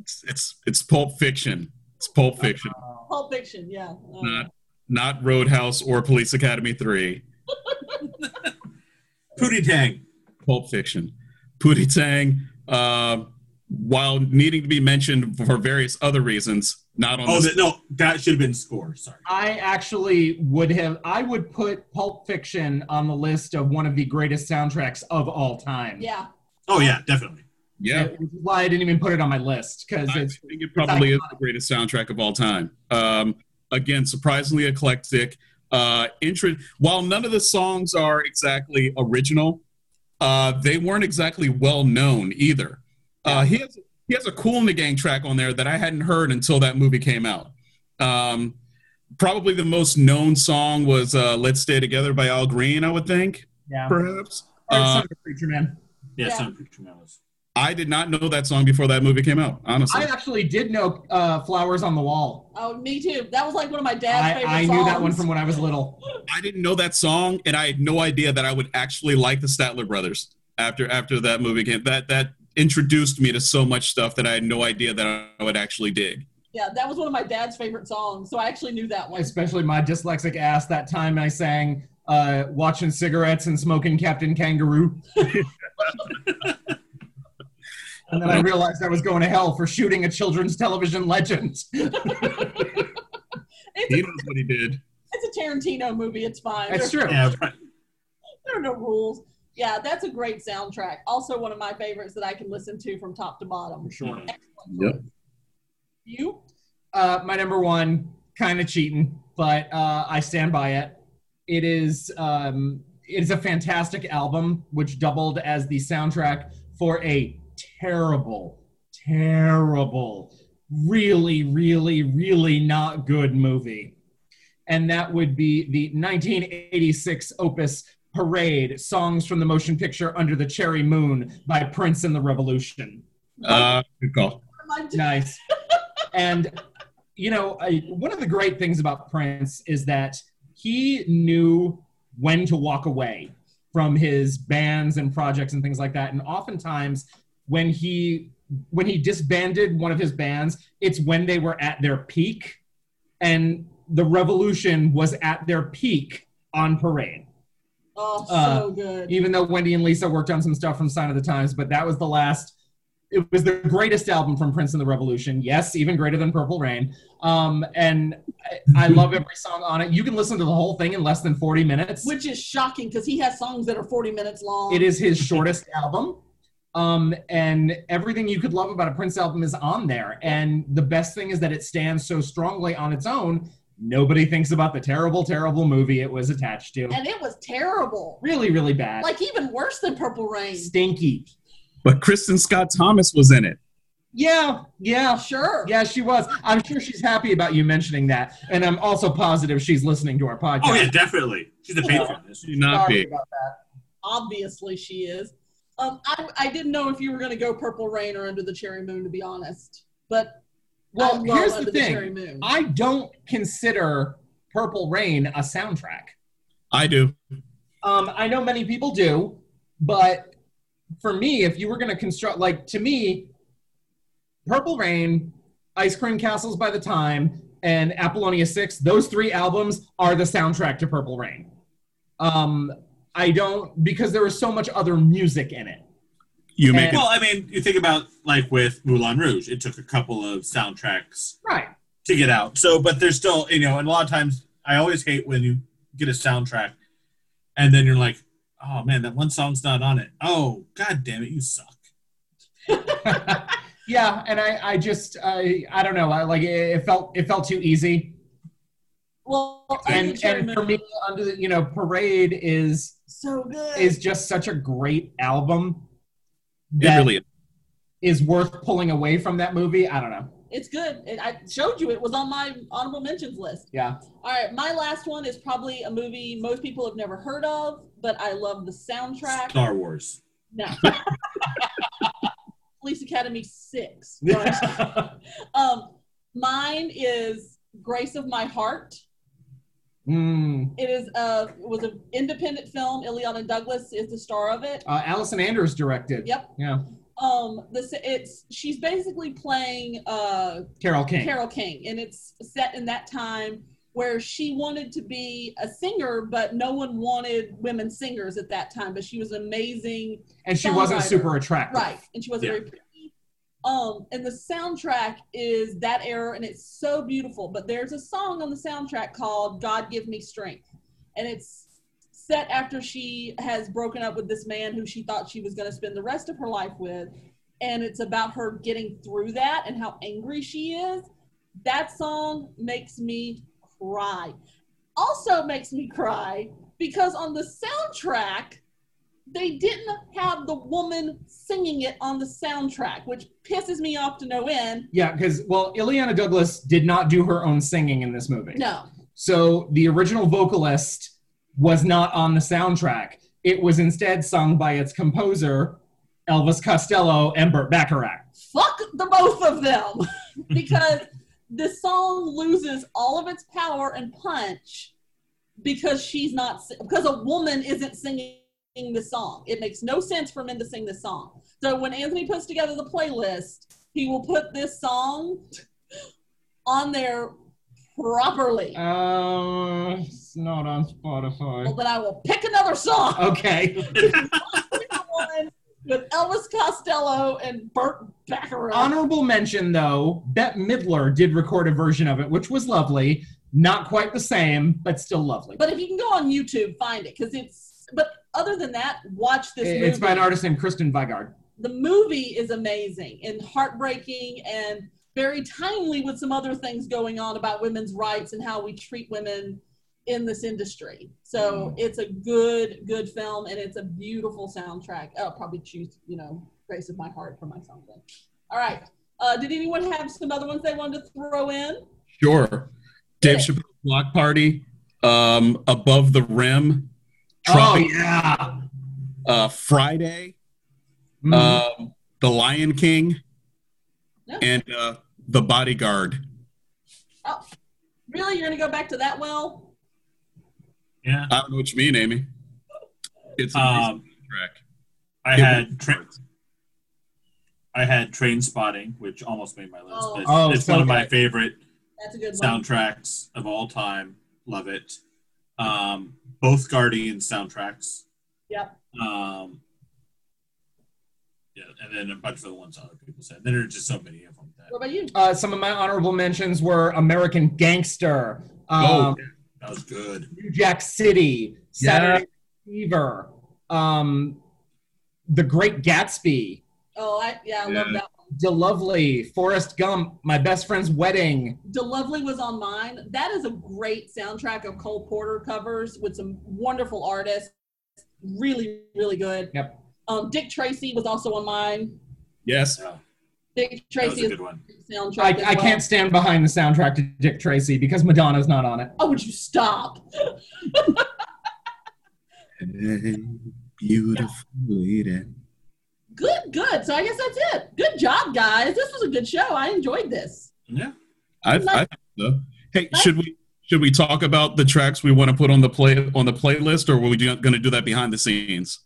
It's it's, it's Pulp Fiction. It's Pulp Fiction, Pulp Fiction, yeah. Uh, not not Roadhouse or Police Academy three. Pootie Tang. Pulp Fiction. Pootie Tang, uh, while needing to be mentioned for various other reasons, not on Oh this. that, no, that should have been score. Sorry. I actually would have. I would put Pulp Fiction on the list of one of the greatest soundtracks of all time. yeah. Oh yeah, definitely. yeah, Which why I didn't even put it on my list because I think it probably is the greatest soundtrack of all time. Um, again, surprisingly eclectic. Uh, intro- while none of the songs are exactly original, uh, they weren't exactly well known either. Uh, he has he has a Kool and the Gang track on there that I hadn't heard until that movie came out. Um, probably the most known song was uh, "Let's Stay Together" by Al Green, I would think, yeah. perhaps. Or Uh, Son of a Preacher Man. Yeah, Yeah. Son of Preacher Man was. I did not know that song before that movie came out. Honestly, I actually did know uh, "Flowers on the Wall." Oh, me too. That was like one of my dad's I, favorite I songs. knew that one from when I was little. I didn't know that song, and I had no idea that I would actually like the Statler Brothers after after that movie came. That that introduced me to so much stuff that I had no idea that I would actually dig. Yeah, that was one of my dad's favorite songs, so I actually knew that one. Especially my dyslexic ass that time I sang uh, "Watching Cigarettes and Smoking Captain Kangaroo." And then I realized I was going to hell for shooting a children's television legend. It's He a, knows what he did. it's a Tarantino movie. It's fine. That's true. Yeah, right. there are no rules. Yeah, that's a great soundtrack. Also, one of my favorites that I can listen to from top to bottom. Sure. Excellent. Yep. You? Uh, my number one, kind of cheating, but uh, I stand by it. It is um, it is a fantastic album, which doubled as the soundtrack for a terrible, terrible, really, really, really not good movie, and that would be the 1986 opus Parade: Songs from the Motion Picture Under the Cherry Moon by Prince and the Revolution. Uh, good call. Nice. and you know, I, one of the great things about Prince is that he knew when to walk away from his bands and projects and things like that. And oftentimes, when he when he disbanded one of his bands, it's when they were at their peak, and the Revolution was at their peak on Parade Oh, Uh, so good. even though Wendy and Lisa worked on some stuff from Sign of the Times, but that was the last. It was the greatest album from Prince and the Revolution. Yes, even greater than Purple Rain. Um, and I, I love every song on it. You can listen to the whole thing in less than 40 minutes. Which is shocking because he has songs that are 40 minutes long. It is his shortest album. Um, and everything you could love about a Prince album is on there. And the best thing is that it stands so strongly on its own. Nobody thinks about the terrible, terrible movie it was attached to. And it was terrible. Really, really bad. Like even worse than Purple Rain. Stinky. But Kristin Scott Thomas was in it. Yeah, yeah, Sure. Yeah, she was. I'm sure she's happy about you mentioning that, and I'm also positive she's listening to our podcast. Oh yeah, definitely. She's a patron. Should not Sorry be. about that. Obviously she is. Um, I, I didn't know if you were going to go Purple Rain or Under the Cherry Moon, to be honest. But Well, here's the thing. Cherry Moon. I don't consider Purple Rain a soundtrack. I do. Um, I know many people do, but for me, if you were going to construct, like to me, Purple Rain, Ice Cream Castles by the Time, and Apollonia Six, those three albums are the soundtrack to Purple Rain. Um, I don't because there was so much other music in it. You make And- it. Well, I mean, you think about like with Moulin Rouge, it took a couple of soundtracks Right. to get out. So, but there's still, you know, and a lot of times I always hate when you get a soundtrack and then you're like, Oh man, that one song's not on it. Oh god damn it, you suck. yeah, and I, I just, I, I don't know. I like it, it felt, it felt too easy. Well, And, and for me, under the, you know, Parade is so good. is just such a great album It that really is. is worth pulling away from that movie. I don't know. it's good. It, I showed you it was on my honorable mentions list. Yeah. All right, my last one is probably a movie most people have never heard of, but I love the soundtrack. Star Wars. No. Police Academy six. But, um, mine is Grace of My Heart. Mm. It is a it was an independent film. Illeana Douglas is the star of it. Uh, Allison Anders directed. Yep. Yeah. Um, this it's she's basically playing uh Carole King. Carole King, and it's set in that time where she wanted to be a singer, but no one wanted women singers at that time. But she was amazing, and she wasn't super attractive. right? And she wasn't Yeah. very pretty. Um, and the soundtrack is that era, and it's so beautiful. But there's a song on the soundtrack called "God Give Me Strength," and it's set after she has broken up with this man who she thought she was going to spend the rest of her life with, and it's about her getting through that and how angry she is. That song makes me cry. Also makes me cry because on the soundtrack they didn't have the woman singing it on the soundtrack, which pisses me off to no end. Yeah, because well, Illeana Douglas did not do her own singing in this movie. No. So the original vocalist was not on the soundtrack. It was instead sung by its composer, Elvis Costello and Burt Bacharach. Fuck the both of them because the song loses all of its power and punch because she's not because a woman isn't singing the song. It makes no sense for men to sing the song. So when Anthony puts together the playlist, he will put this song on there properly. Uh, it's not on Well, Spotify. then I will pick another song. Okay. with Elvis Costello and Burt Bacharach. Honorable mention though, Bette Midler did record a version of it, which was lovely. Not quite the same, but still lovely. But if you can go on YouTube, find it because it's. But other than that, watch this movie. it's by an artist named Kristen Vigard. The movie is amazing and heartbreaking and very timely with some other things going on about women's rights and how we treat women in this industry. So it's a good, good film and it's a beautiful soundtrack. I'll probably choose, you know, Grace of My Heart for my soundtrack. All right. Uh, did anyone have some other ones they wanted to throw in? Sure. Dave Yeah. Chappelle's Block Party, um, Above the Rim, Oh yeah. uh, Friday, Mhm. um, The Lion King, Yeah. and uh, The Bodyguard. Oh, really? You're going to go back to that well? Yeah. I don't know what you mean, Amy. It's a Um, track. I had tra- I had Trainspotting, which almost made my list. Oh. it's, Oh, it's so one of my favorite That's a good one. soundtracks of all time. Love it. Um, both Guardian soundtracks. Yep. Um, yeah, and then a bunch of the ones other people said. There are just so many of them. That, What about you? Uh, some of my honorable mentions were American Gangster, um, Oh. that was good. New Jack City, Saturday Night Fever, um, The Great Gatsby, Oh, I yeah, I love that one. DeLovely, Forrest Gump, My Best Friend's Wedding. DeLovely was on mine. That is a great soundtrack of Cole Porter covers with some wonderful artists. Really, really good. Yep. Um, Dick Tracy was also on mine. Yes. Yeah, Dick that was Tracy a is good one. a soundtrack. I, as I well. can't stand behind the soundtrack to Dick Tracy because Madonna's not on it. Oh, would you stop? Hey, beautiful lady. Good, good. So I guess that's it. Good job, guys. This was a good show. I enjoyed this. Yeah. I, I think so. Hey, should we should we talk about the tracks we want to put on the play on the playlist, or were we going to do that behind the scenes?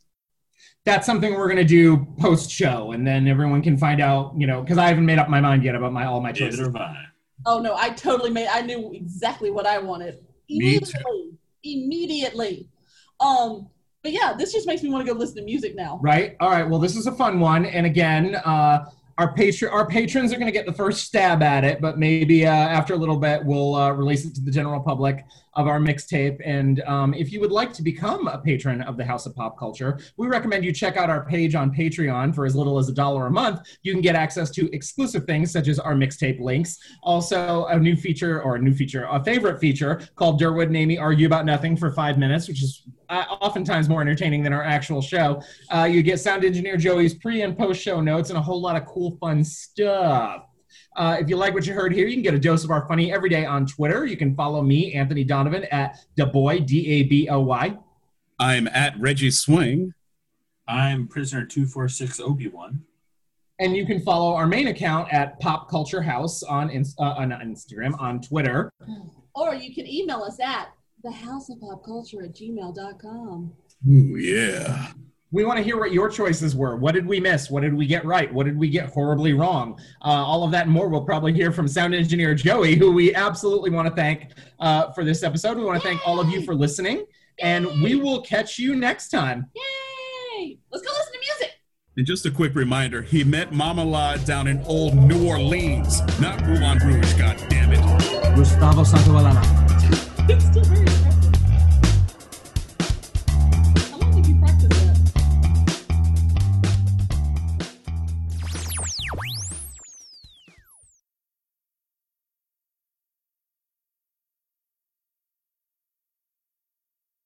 That's something we're gonna do post show, and then everyone can find out. You know, because I haven't made up my mind yet about my all my choices. have Oh no, I totally made. I knew exactly what I wanted Me too. immediately. Immediately. Um, but yeah, this just makes me want to go listen to music now. Right. All right. Well, this is a fun one, and again, uh, our patron our patrons are going to get the first stab at it, but maybe uh, after a little bit we'll uh, release it to the general public of our mixtape. And um, if you would like to become a patron of the House of Pop Culture, we recommend you check out our page on Patreon for as little as a dollar a month. You can get access to exclusive things such as our mixtape links, also a new feature or a new feature, a favorite feature called Durwood and Amy argue about nothing for five minutes, which is uh, oftentimes more entertaining than our actual show. Uh, you get sound engineer Joey's pre and post show notes and a whole lot of cool, fun stuff. Uh, if you like what you heard here, you can get a dose of our funny every day on Twitter. You can follow me, Anthony Donovan, at Daboy, D A B O Y. I'm at Reggie Swing. I'm prisoner two four six Obi Wan. And you can follow our main account at Pop Culture House on, uh, on Instagram, on Twitter. Or you can email us at thehouseofpopculture at gmail.com. Ooh, yeah. We want to hear what your choices were. What did we miss? What did we get right? What did we get horribly wrong? Uh, all of that and more we'll probably hear from sound engineer Joey, who we absolutely want to thank uh, for this episode. We want to thank all of you for listening, and we will catch you next time. Yay! Let's go listen to music. And just a quick reminder, he met Marmalade down in old New Orleans, not Moulin Rouge, god damn it. Gustavo Santaolalla. It's still